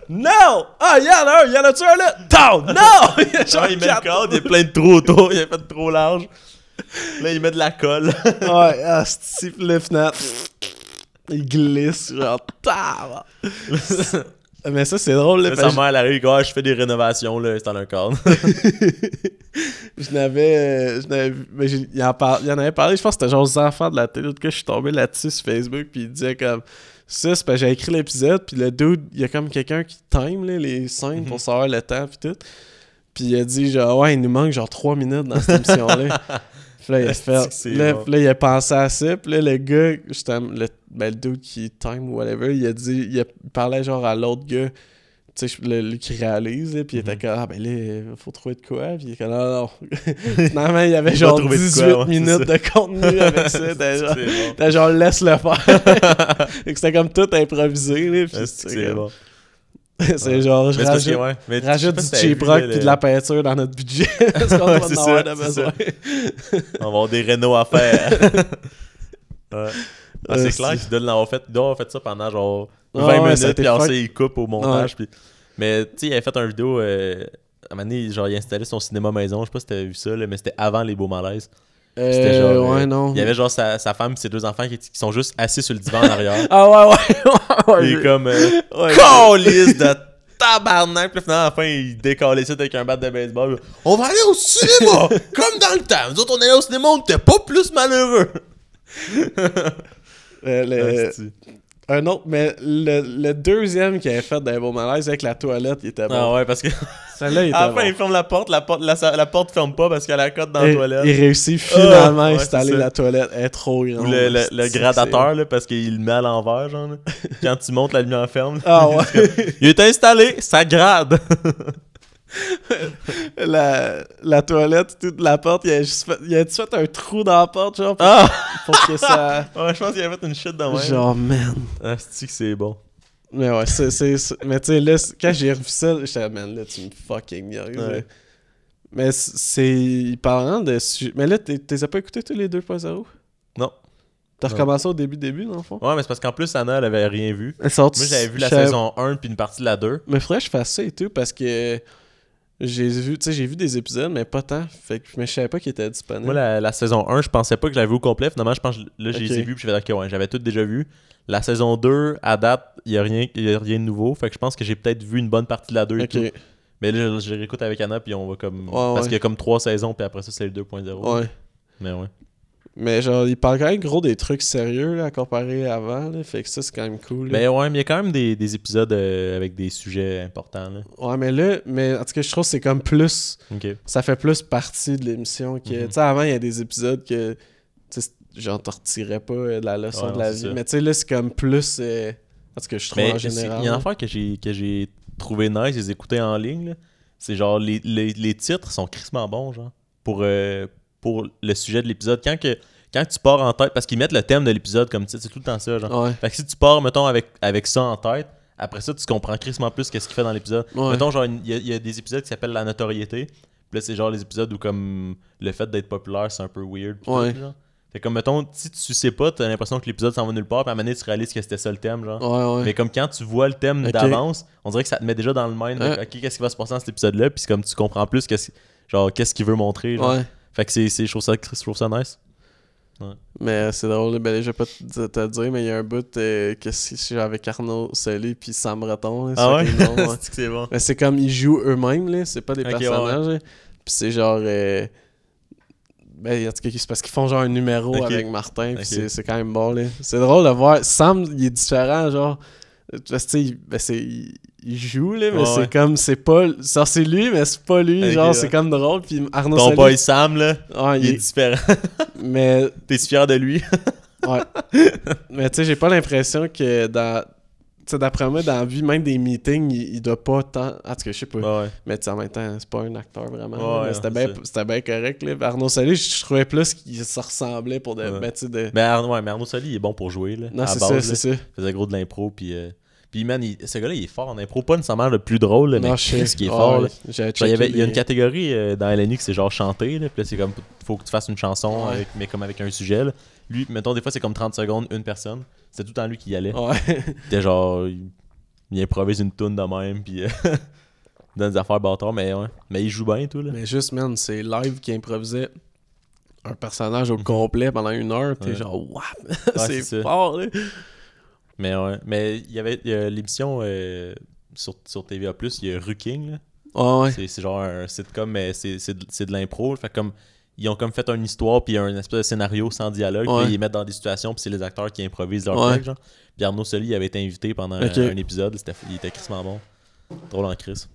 Non! Non! Ah, il y en a un! Il y en a-tu un là? Down! Non! Il il met le cadre, il y a plein de trous autour, il a fait trop large. Là, il met de la colle. Ouais, ah, c'est le FNAF. Il glisse, genre, tab! Mais ça, c'est drôle, là, sa mère, elle arrive, ah, je fais des rénovations, là, c'est dans un cadre. je n'avais. euh, Je n'avais mais il, en par- il en avait parlé, je pense que c'était genre aux enfants de la télé. En tout cas, je suis tombé là-dessus sur Facebook, puis il disait comme. Ça, c'est parce que j'ai écrit l'épisode, puis le dude, il y a comme quelqu'un qui time là, les scènes pour savoir le temps, puis tout. Puis il a dit, genre, ouais, il nous manque genre 3 minutes dans cette émission-là. Là, il a Est-ce fait. que c'est Là, bon. puis là, il a pensé à ça. Puis là, le gars, justement, le, ben, le dude qui time ou whatever, il a dit, il, a- il parlait genre à l'autre gars, tu sais, le, le qui réalise, là, puis il était Mhm. comme, ah ben là, il faut trouver de quoi. Puis il est comme, non, non. Finalement, il y avait genre trouver de 18 quoi, ouais, c'est minutes de contenu avec ça. T'es genre, bon. genre, laisse le faire. C'était comme tout improvisé, là. puis c'est bon. c'est genre, je que, rajoute, ouais. Mais rajoute du cheap rock puis de la peinture dans notre budget. Parce qu'on va C'est en avoir ça, besoin. On va avoir des rénaux à faire. ouais. Ah, Euh, c'est clair qu'il doit l'avoir fait, doit fait ça pendant genre 20 Ah ouais, ça a minutes, puis après fuck. ça, il coupe au montage. puis- Mais tu sais, il avait fait un vidéo. Euh... À un moment donné, genre, il installait son cinéma maison. Je sais pas si t'avais vu ça, là, mais c'était avant les beaux malaises. C'était Euh, genre, ouais, euh, non. Il y avait genre sa, sa femme et ses deux enfants qui, qui sont juste assis sur le divan en arrière. Ah ouais, ouais. ouais, Il est je- comme. Euh. Calice de tabarnak. Puis finalement, à la fin, il décalait ça avec un bat de baseball. On va aller au cinéma, comme dans le temps. Nous autres, on allait au cinéma, on était pas plus malheureux. Euh, le-. Un autre, mais le, le deuxième qui avait fait d'un beau malaise avec la toilette, il était bon. Ah ouais, parce que Celle-là, il était à la bon. fin, il ferme la porte, la porte, la, la porte ferme pas parce qu'elle a la cote dans la Et- toilette. Il réussit finalement Ah, à ouais, installer la toilette. Elle est trop grande. Ou le, le, le gradateur, là, parce qu'il le met à l'envers, genre. là. Quand tu montes, la lumière ferme. Ah ouais. Il est installé, ça grade. la, la toilette, toute la porte, il a juste fait, il a juste fait un trou dans la porte, genre, pour, Ah! pour que ça. Ouais, je pense qu'il a fait une shit même. Genre, man. Ah, c'est que c'est bon. Mais ouais, c'est. Mais tu sais, là, quand j'ai revu ça, j'étais, man, là, tu me fucking. Ouais. là. Mais c'est-. Parlant de. Mais là, t'es- t'es as pas écouté tous les 2.0 Non. T'as recommencé au début, début, dans le fond? Ouais, mais c'est parce qu'en plus, Anna, elle avait rien vu. Moi, j'avais vu la saison 1 puis une partie de la 2. Mais faudrait que je fasse ça et tout parce que. J'ai vu, j'ai vu des épisodes, mais pas tant. Fait que mais je savais pas qu'il était disponible. Moi, la, la saison 1, je pensais pas que je l'avais vu au complet. Finalement, je pense que là, j'ai Ok. les ai vus puis je fait OK, ouais, j'avais tout déjà vu. La saison 2, à date, il y a rien, y a rien de nouveau. Fait que je pense que j'ai peut-être vu une bonne partie de la 2 et Ok. tout. Mais là, je, je réécoute avec Anna puis on va comme. Ouais, parce ouais. qu'il y a comme trois saisons puis après ça, c'est le 2.0. Ouais. Mais ouais. Mais genre, il parle quand même gros des trucs sérieux là, comparé à avant. Là, fait que ça, c'est quand même cool. là. Mais ouais, mais il y a quand même des, des épisodes euh, avec des sujets importants. Là. Ouais, mais là, mais en tout cas, je trouve que c'est comme plus. Ça fait plus partie de l'émission que. Mhm. Tu sais, avant, il y a des épisodes que. Tu sais, genre, t'en retirais pas euh, de la leçon Ouais, de la vie. ça. Mais tu sais, là, c'est comme plus. euh, En tout cas, je trouve Mais en c'est- il général. y a une affaire que j'ai, trouvé nice, les écouter en ligne. C'est genre, les, les, les titres sont crissement bons, genre, pour, euh, pour le sujet de l'épisode. Quand, que, quand tu pars en tête, parce qu'ils mettent le thème de l'épisode comme titre, c'est tout le temps ça, genre. Ouais. Fait que si tu pars, mettons, avec, avec ça en tête, après ça, tu comprends crissement plus qu'est-ce qu'il fait dans l'épisode. Ouais. Mettons, genre, il y, a- il y a des épisodes qui s'appellent La notoriété. Puis là, c'est genre les épisodes où, comme, le fait d'être populaire, c'est un peu weird. Ouais. tout, genre. Fait comme, mettons, si tu sais pas, t'as l'impression que l'épisode s'en va nulle part, puis à un moment donné, tu réalises que c'était ça le thème, genre. Ouais, ouais. Mais comme quand tu vois le thème d'avance, on dirait que ça te met déjà dans le mind. Ouais. ok, qu'est-ce qui va se passer dans cet épisode-là? Puis comme tu comprends plus qu'est-ce, genre, qu'est-ce qu'il veut montrer. Genre. Ouais. Fait que c'est, c'est, je, trouve ça, je trouve ça nice. Mais c'est drôle, ben, je vais pas te, dire, mais il y a un bout euh, que c'est c'est avec Arnaud Soli puis Sam Breton. là, Ah ouais? ouais. c'est que bon. Mais c'est comme ils jouent eux-mêmes, là. C'est pas des ouais, personnages. là. Puis c'est genre. euh, Ben, c'est parce qu'ils font genre un numéro avec Martin. Puis c'est- c'est quand même bon, là. C'est drôle de voir. Sam, il est différent, genre. Parce que, tu sais, il- ben, c'est. Il, joue, là, mais Ouais, c'est ouais. comme. C'est pas. Ça, c'est lui, mais c'est pas lui. Genre, ouais. c'est comme drôle. Puis Arnaud Ton Soli. boy Sam, là, il il est différent. Mais T'es fier de lui? Ouais. Mais tu sais, j'ai pas l'impression que dans. Tu sais, d'après moi, dans la vie, même des meetings, il, il doit pas tant. En tout cas, je sais pas. ouais. Mais tu sais, en même temps, c'est pas un acteur vraiment. Ouais, c'était bien correct. Là. Arnaud Soli, je, je trouvais plus qu'il se ressemblait pour de. Ouais. Ben, tu de. Mais, Arnaud, mais Arnaud Soli, il est bon pour jouer. Là, non, c'est ça, c'est ça. Il faisait gros de l'impro. Puis, euh, puis man, il- ce gars-là, il est fort en impro. Pas nécessairement le plus drôle, là, mais Non, je sais. ce qui est fort. ouais, Genre, il, y avait- il y a une catégorie euh, dans LNU qui c'est genre chanter, là, puis là c'est comme faut que tu fasses une chanson, Ouais. avec- mais comme avec un sujet. là. Lui, mettons, des fois c'est comme 30 secondes, une personne. C'est tout le temps lui qui y allait. Ouais. C'était genre, il, il improvise une toune de même, puis euh, dans des affaires bâtards, mais ouais. Mais il joue bien, tout, là. Mais juste, man, c'est live qui improvisait un personnage au complet pendant une heure. T'es genre, what? c'est fort, là. Mais ouais. Mais il y avait l'émission euh, sur, sur TVA, il y a Ruking, là. Ouais, ouais. C'est, genre un sitcom, mais c'est, de, de l'impro. Fait comme, ils ont comme fait une histoire, puis un espèce de scénario sans dialogue, Ouais. puis ils mettent dans des situations, puis c'est les acteurs qui improvisent leur Ouais. truc, genre. Puis Arnaud Soli il avait été invité pendant un- épisode, il était crissement bon. Drôle en crise.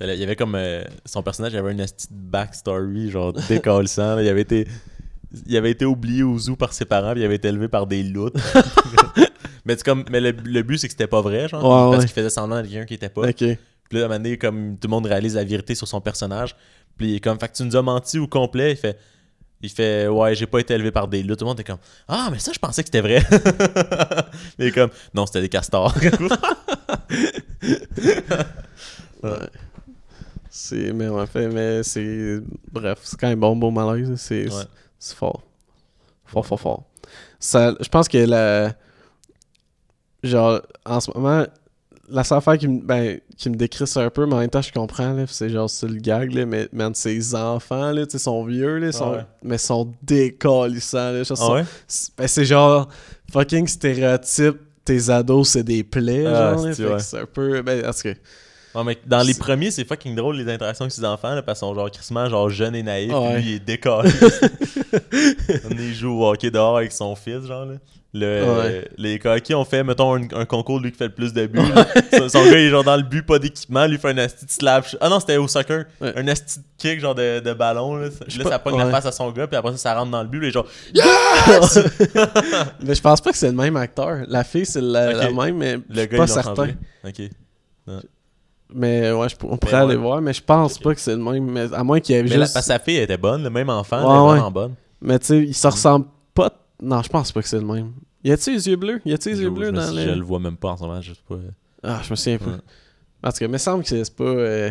Il y avait comme. euh, son personnage avait une petite backstory, genre. Il avait été. Il avait été oublié au zoo par ses parents, puis il avait été élevé par des loutres. mais c'est comme, mais le, le but, c'est que c'était pas vrai, genre. Ouais, parce ouais. qu'il faisait semblant d'être quelqu'un qui était pas. Ok. Puis là, à un moment donné, comme tout le monde réalise la vérité sur son personnage. Puis il est comme, fait que tu nous as menti au complet. Il fait, il fait, ouais, j'ai pas été élevé par des loups. Tout le monde est comme, ah, mais ça, je pensais que c'était vrai. il est comme, non, c'était des castors. Ouais. C'est. Mais en fait, mais c'est. Bref, c'est quand même bon, beau malaise. C'est Ouais. C'est fort. Fort, fort, fort. Ça, je pense que la. Genre, en ce moment, la seule affaire qui me, ben, qui me décrisse un peu, mais en même temps, je comprends, c'est genre, c'est le gag, là, mais man, ces enfants, là, tu sont vieux, là, sont, ouais. mais sont là. genre, Ah sont- ouais? c'est ben, c'est genre fucking stéréotype tes ados, c'est des plaies, Ah, genre. c'est- ouais. un peu. Ben, en tout cas. Ouais, mais dans les premiers, c'est fucking drôle les interactions avec ses enfants, là, parce qu'ils sont genre crissement genre jeunes et Ouais. puis lui il est décalé. On il joue au hockey dehors avec son fils, genre là. Le, Ouais. Les hockey ont fait, mettons, un, un concours, lui qui fait le plus de buts. là. son, son gars, il est genre dans le but, pas d'équipement, lui fait un asti de slap. Ah non, c'était au soccer. Un asti de kick, genre de, de ballon. Là, Je là sais ça pas- pogne la face à son gars, puis après ça, ça rentre dans le but, là, et genre. mais je pense pas que c'est le même acteur. La fille, c'est la, Ok. la même, mais Le je suis pas certain. Ok. Mais ouais, je on pourrait ouais. aller voir, mais je pense pas que c'est le même. Mais à moins qu'il y ait Mais la, juste. parce que sa fille elle était bonne, le même enfant, Ouais, elle ouais. vraiment bonne. Mais tu sais, il se ressemble pas. Non, je pense pas que c'est le même. Y a-tu les yeux bleus? Y a-tu les yeux bleus dans les. je le vois même pas en ce moment, je sais pas. Ah, je me souviens pas. En tout cas, il me semble que c'est pas. euh,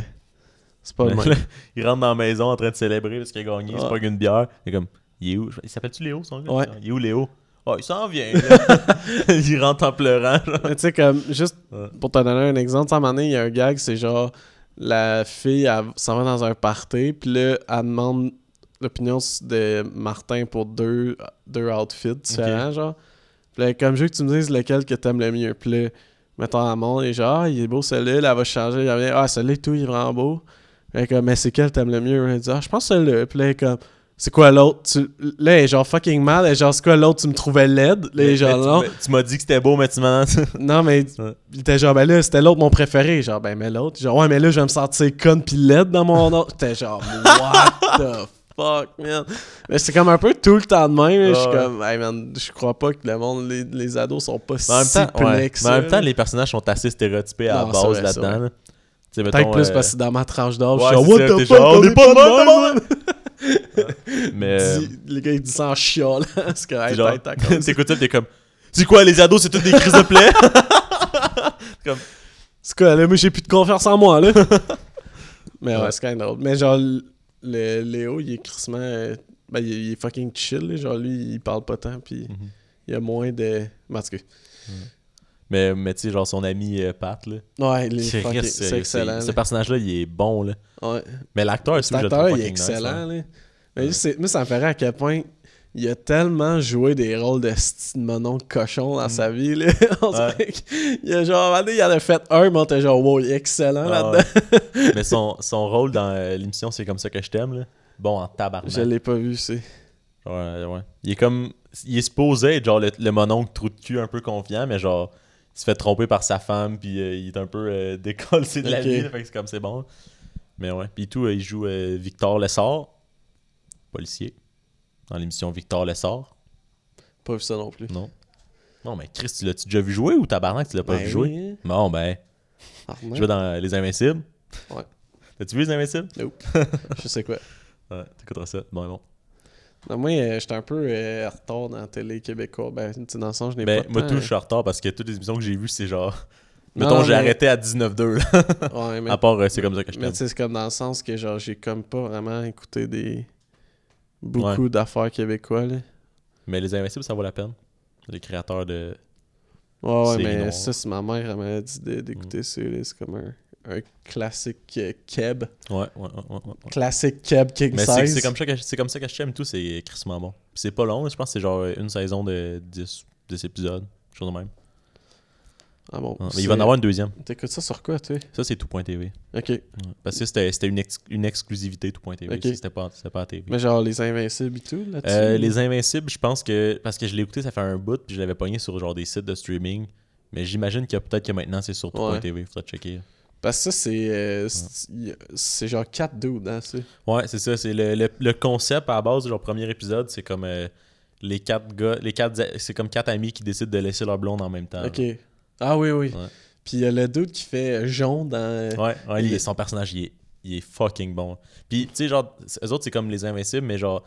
C'est pas le même. là, il rentre dans la maison en train de célébrer parce qu'il a gagné, il se pogne une bière. Il est comme, il est où? Il s'appelle-tu Léo, son gars? Ouais. Il est où Léo? Oh, il s'en vient. il rentre en pleurant. tu sais, comme, juste Ouais. pour te donner un exemple, à un moment donné, il y a un gag, c'est genre, la fille, elle s'en va dans un party, puis là, elle demande l'opinion de Martin pour deux, deux outfits différents, genre. Puis là, comme je veux que tu me dises lequel que t'aimes le mieux. Puis là, mettons à monde, et genre, ah, il est beau celui-là, là, elle va changer. Elle vient, ah, celui-là et tout, il est vraiment beau. Puis là, comme, mais c'est quel t'aimes le mieux? Elle dit, ah, je pense celui-là. Puis là, comme, c'est quoi l'autre? Tu... Là, elle est genre fucking mal. Elle est genre, c'est quoi l'autre? Tu me trouvais laide? Là, elle est genre, tu- non. mais Tu m'as dit que c'était beau, mais tu m'as. Non, mais Ouais. il était genre, ben là, c'était l'autre mon préféré. Genre, ben, mais l'autre. Genre, ouais, mais là, je vais me sentir conne pis laide dans mon nom. J'étais genre, what the fuck, man. Mais c'est comme un peu tout le temps de même. Je suis comme, hey, man, je crois pas que le monde, les, les ados sont pas Mais si temps, ouais. Mais en même temps, les personnages sont assez stéréotypés à Non, la base là-dedans. Peut-être plus euh, parce que dans ma tranche d'âge. ouais, je suis genre, what the fuck, on est pas Mais. euh, Les gars, ils disent ça en chialant. Parce que, T'écoutes ça, t'es comme. C'est quoi, les ados, c'est toutes des crises de plaie? Comme. C'est quoi, là, moi j'ai plus de confiance en moi, là. mais ouais, c'est quand même drôle. Mais genre, le Léo, il est crissement. euh, Ben, il est, fucking chill, là. Genre, lui, il parle pas tant, puis Mhm. il y a moins de. En tout cas, Mais, mais tu sais, genre son ami euh, Pat, là. Ouais, il est C'est fucking- c'est- c'est c'est- excellent. Ce là. personnage-là, il est bon, là. Ouais. Mais l'acteur, Cet tout, je le trouve acteur, il est excellent, là. là. Mais juste, c'est- moi, ça me rire à quel point il a tellement joué des rôles de style monon cochon dans sa vie, là. On Mm. Ouais. dirait qu'il a genre, donné, il en a fait un, mais on était genre, wow, il est excellent Ah, là-dedans. ouais. Mais son, son rôle dans euh, l'émission C'est comme ça que je t'aime, là. Bon, en tabarnak. Je l'ai pas vu, c'est. Ouais, ouais. Il est comme. Il est supposé être genre le, le mononcle trou de cul un peu confiant, mais genre. Il se fait tromper par sa femme, puis euh, il est un peu euh, décollé de la vie, fait que c'est comme c'est bon. Mais ouais. Puis tout, euh, il joue euh, Victor Lessard, policier, dans l'émission Victor Lessard. Pas vu ça non plus. Non. Non, mais Chris, tu l'as-tu déjà vu jouer ou tabarnak, tu l'as pas Ben vu jouer? oui. Bon, ben. Je ouais. vais dans Les Invincibles? Ouais. T'as-tu vu Les Invincibles? Nope. Je sais quoi. Ouais, t'écouteras ça. Bon, bon. Non, moi, euh, j'étais un peu euh, en retard dans la télé québécoise. Ben, tu sais, dans le sens, je n'ai Ben, pas. moi, tout, je suis en retard parce que toutes les émissions que j'ai vues, c'est genre. Mettons, j'ai mais- arrêté à 19-2, là. Ouais, mais, À part, euh, c'est comme ça que je mais tu sais, c'est comme dans le sens que, genre, j'ai comme pas vraiment écouté des. Beaucoup d'affaires québécois, là. Mais Les Invincibles, ça vaut la peine. Les créateurs de. Ouais, ouais, mais ça, c'est ma mère, elle m'a dit de- Mm. d'écouter ça. C'est comme un, un classique euh, keb. Ouais, ouais, ouais. ouais, ouais. Classique keb king Mais c'est size. c'est comme, ça que je- c'est comme ça t'aime, tout, c'est crissement bon. Puis c'est pas long, je pense que c'est genre une saison de 10, 10 épisodes, chose de même. Ah bon. Ouais, Mais il va en avoir une deuxième. T'écoutes ça sur quoi, toi? Ça, c'est tout.tv. Ok. Ouais. Parce que c'était une, ex- une exclusivité tout.tv. Ok. ça, C'était pas, pas à TV. Mais genre, les Invincibles et tout, là-dessus? Euh, les Invincibles, je pense que. Parce que je l'ai écouté, ça fait un bout, puis je l'avais pogné sur genre des sites de streaming. Mais j'imagine que peut-être que maintenant c'est sur Ouais. tout.tv. Faudra checker. Parce que ça, c'est. euh, c'est- genre 4 dudes, hein, ça. Ouais, c'est ça. C'est le, le, le concept à la base du genre, premier épisode, c'est comme euh, les quatre gars. Les quatre, c'est comme quatre amis qui décident de laisser leur blonde en même temps. Ok. Ah oui, oui. Ouais. Puis il y a le dude qui fait euh, jaune dans. Ouais, ouais, Il- son personnage, il est, il est fucking bon. Puis, tu sais, genre, eux autres, c'est comme les Invincibles, mais genre,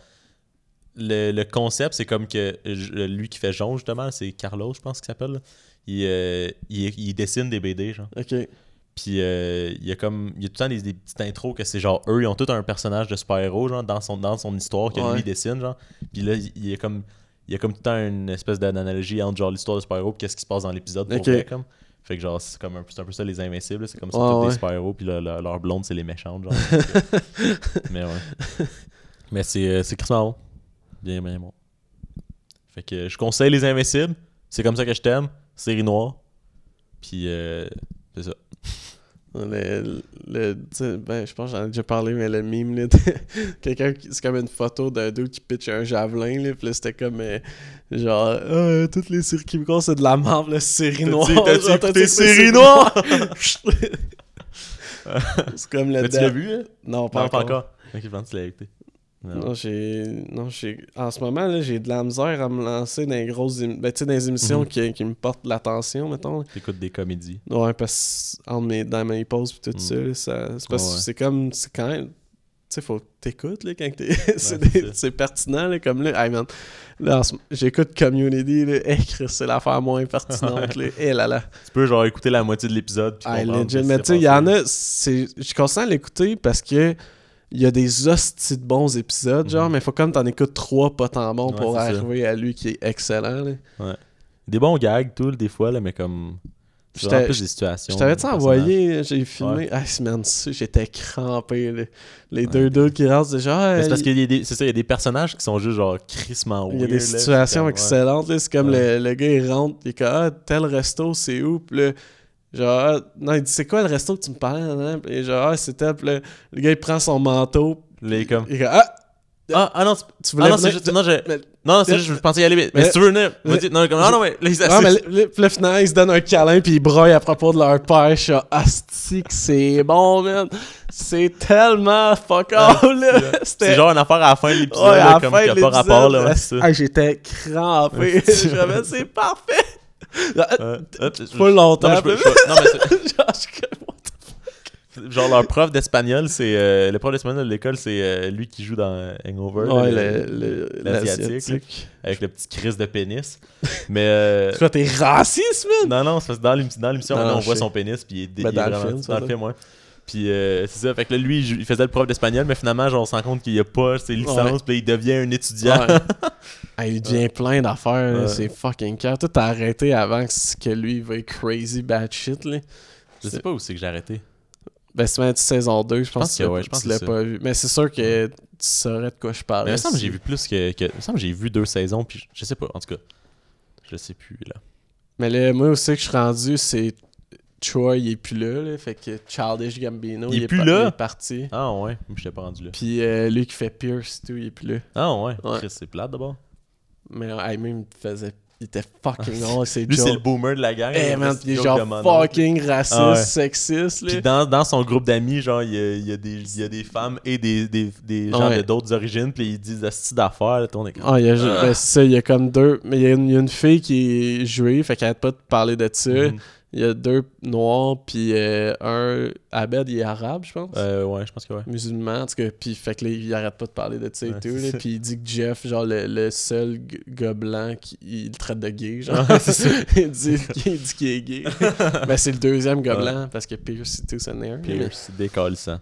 le, le concept, c'est comme que lui qui fait jaune, justement, c'est Carlos, je pense qu'il s'appelle. Il, euh, il, il dessine des BD, genre. Ok. Puis, euh, il y a comme, il y a tout le temps des, des petites intros que c'est genre, eux, ils ont tout un personnage de super-héros, genre, dans son, dans son histoire que Ouais. lui dessine, genre. Puis là, il, y a comme, il y a comme tout le temps une espèce d'analogie entre, genre, l'histoire de super-héros et qu'est-ce qui se passe dans l'épisode pour Ok. vrai, comme. Fait que genre, c'est comme un, un peu ça les invincibles, c'est comme ça Ouais, tous ouais. des super-héros, puis leur, leur blonde, c'est les méchantes, genre. mais ouais. Mais c'est, euh, c'est bon. Bien, bien bon. Fait que je conseille les invincibles, c'est comme ça que je t'aime. série noire. Puis, euh, c'est ça. Le, le- ben, je pense que j'en ai déjà parlé, mais le meme, là, quelqu'un, qui- c'est comme une photo d'un dude qui pitch un javelin, là, puis là, c'était comme, euh, genre, Ah, toutes les séries québécoises, c'est de la merde, la série noire. Série Noire? c'est comme le... Mais tu da- l'as vu, hein? Non, pas Non, encore. pas encore. Ok, je pense que tu l'as écouté. Non. Non, j'ai. Non, j'ai. En ce moment, là, j'ai de la misère à me lancer dans les grosses. Ben, dans les émissions Mhm. qui, qui me portent l'attention, mettons. T'écoutes des comédies. Ouais, parce que mes, dans mes pauses pis tout Mm. ça, là, ça c'est parce que Ouais. c'est comme. C'est quand même. Tu sais, faut t'écoutes, là, quand t'es. c'est des- pertinent, là, comme là. Hey, man. Là, j'écoute Community, là. Hey, c'est l'affaire moins pertinente, là. Eh là là. Tu peux, genre, écouter la moitié de l'épisode. puis Hey, legit. Mais tu sais, il y en a. Je suis constant à l'écouter parce que. Il y a des hosties de bons épisodes, genre, Mhm. mais faut comme t'en écoutes trois pas tant bons Ouais, pour c'est ça. arriver à lui qui est excellent. Là. Des bons gags, tout, des fois, là, mais comme. Je C'est plus des situations. Je personnages. envoyé, j'ai filmé. Ah, man, ça, j'étais crampé. là. Les deux dudes qui rentrent ah, Mais C'est parce il- qu'il y a des, c'est ça, il y a des personnages qui sont juste genre crissement il y a des là, situations c'est ouais. excellentes. là. C'est comme Ouais. le, le gars, il rentre, il est comme, ah, tel resto, c'est où? Puis là, genre, ah, non, il dit, c'est quoi le resto que tu me parlais? nan? Puis genre, ah, c'était. Là, le gars, il prend son manteau. Est comme. Il est comme, ah, Ah, ah non, c'est- tu ah, voulais non, c'est venir- juste. Non, je- Mais- non, non, c'est juste, je pensais y aller, mais, mais mais- si tu veux venir, mais- non, comme, ah non, mais là, ça- Ah, mais le, le, le final, ils se donnent un câlin puis ils broient à propos de leur père. Je suis genre, asti que c'est bon, man. C'est tellement fuck all, là. C'était c'est genre une affaire à la fin de l'épisode, Ouais, à là, la comme fin pas rapport, là, ouais, ah, J'étais crampé. J'avais, c'est parfait. Ouais, hop, je- Pas longtemps. Non, mais Genre, leur prof d'espagnol, c'est. euh, le prof d'espagnol de l'école, c'est euh, lui qui joue dans euh, Hangover. Ouais, l'asiatique, avec le petit crise de pénis. Mais. euh, Toi, t'es raciste, man. non, non, c'est parce que dans l'émission, on voit son pénis, puis il est, Ben, il est dans le vraiment- film, dans ça, le film, ouais. Puis euh, c'est ça, fait que là, lui, il, faisait le prof d'espagnol, mais finalement, genre, on se rend compte qu'il a pas ses licences, puis il devient un étudiant. Ouais. Ah, il devient plein d'affaires, c'est fucking cœur. Tout a arrêté avant que, que lui il va crazy bad shit. Là. Je sais pas où c'est que j'ai arrêté. Ben, c'est même saison 2, je pense, que, tu ouais, l'as- je pense tu que l'as c'est pas vu. Mais c'est sûr que tu saurais de quoi je parle. Mais il me semble que j'ai vu plus que, que. Il me semble que j'ai vu deux saisons, puis je, je sais pas, en tout cas. Je sais plus, là. Mais là, moi aussi que je suis rendu, c'est Troy, il est plus là, là, Fait que Childish Gambino, Il est plus là? il est parti. Ah ouais, je t'ai pas rendu là. Puis euh, lui qui fait Pierce, tout, il est plus là. Ah ouais, Ouais. Chris, c'est plate d'abord. Mais hey, même, il faisait. Il était fucking drôle, c'est Lui, c'est le boomer de la gang. Eh là, man, il est genre fucking raciste, Ah ouais. sexiste, là. Puis dans, dans son groupe d'amis, genre, il y a, il y a des, il y a des femmes et des, des, des gens Ouais. de d'autres origines, puis ils disent asti d'affaires, ton écran. Ah, il y a, ben, c'est ça, il y a comme deux. Mais il y, a une- il y a une fille qui est juive, fait qu'elle arrête pas de parler de ça. Mhm. Il y a deux noirs, puis euh, un. Abed, il est arabe, je pense. Euh, ouais, je pense que ouais. Musulman, en tout cas. Puis fait que là, il arrête pas de parler de ça et Ouais, tout. là. ça. Puis il dit que Jeff, genre le, le seul gars blanc, qui, il le traite de gay, genre. Ouais, ça. il dit qu'il est gay. ben, c'est le deuxième gars blanc, parce que Pierce tout, ça n'est un. Pierce, c'est décalissant.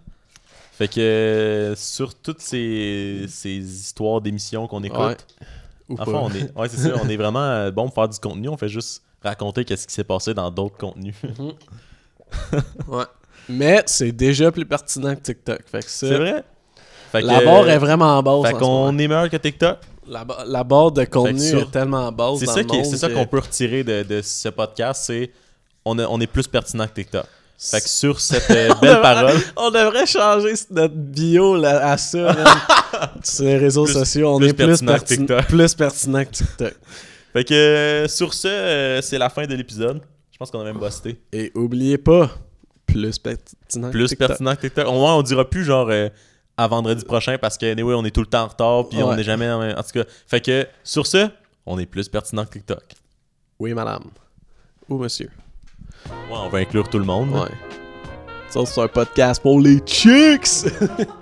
Fait que sur toutes ces, ces histoires d'émissions qu'on écoute, Ouais. Ou en pas. fait, on est, ouais, c'est ça, on est vraiment euh, bon pour faire du contenu. On fait juste raconter qu'est-ce qui s'est passé dans d'autres contenus. Ouais. Mais c'est déjà plus pertinent que TikTok. Fait que ça. C'est vrai? Fait que, La barre est vraiment basse. Fait qu'on est meilleur que TikTok? La, ba- la barre de contenu sur- est tellement basse. C'est dans ça, le qui est- monde c'est ça que- qu'on peut retirer de, de ce podcast, c'est on, a- on est plus pertinent que TikTok. Fait que sur cette euh, belle devrait- parole, On devrait changer notre bio là, à ça. Sur les réseaux Plus- sociaux, on plus est plus pertinent que pertinent, TikTok. plus pertinent que TikTok. Fait que euh, sur ce, euh, c'est la fin de l'épisode. Je pense qu'on a même busté. Et oubliez pas, plus pertinent Plus que TikTok. pertinent que TikTok. Au moins, on dira plus genre euh, à vendredi prochain parce que anyway, on est tout le temps en retard puis on Ouais. n'est jamais dans En tout cas, fait que sur ce, on est plus pertinent que TikTok. Oui, madame. Ou monsieur. Ouais, on va inclure tout le monde. Ouais. Ça, c'est un podcast pour les chicks!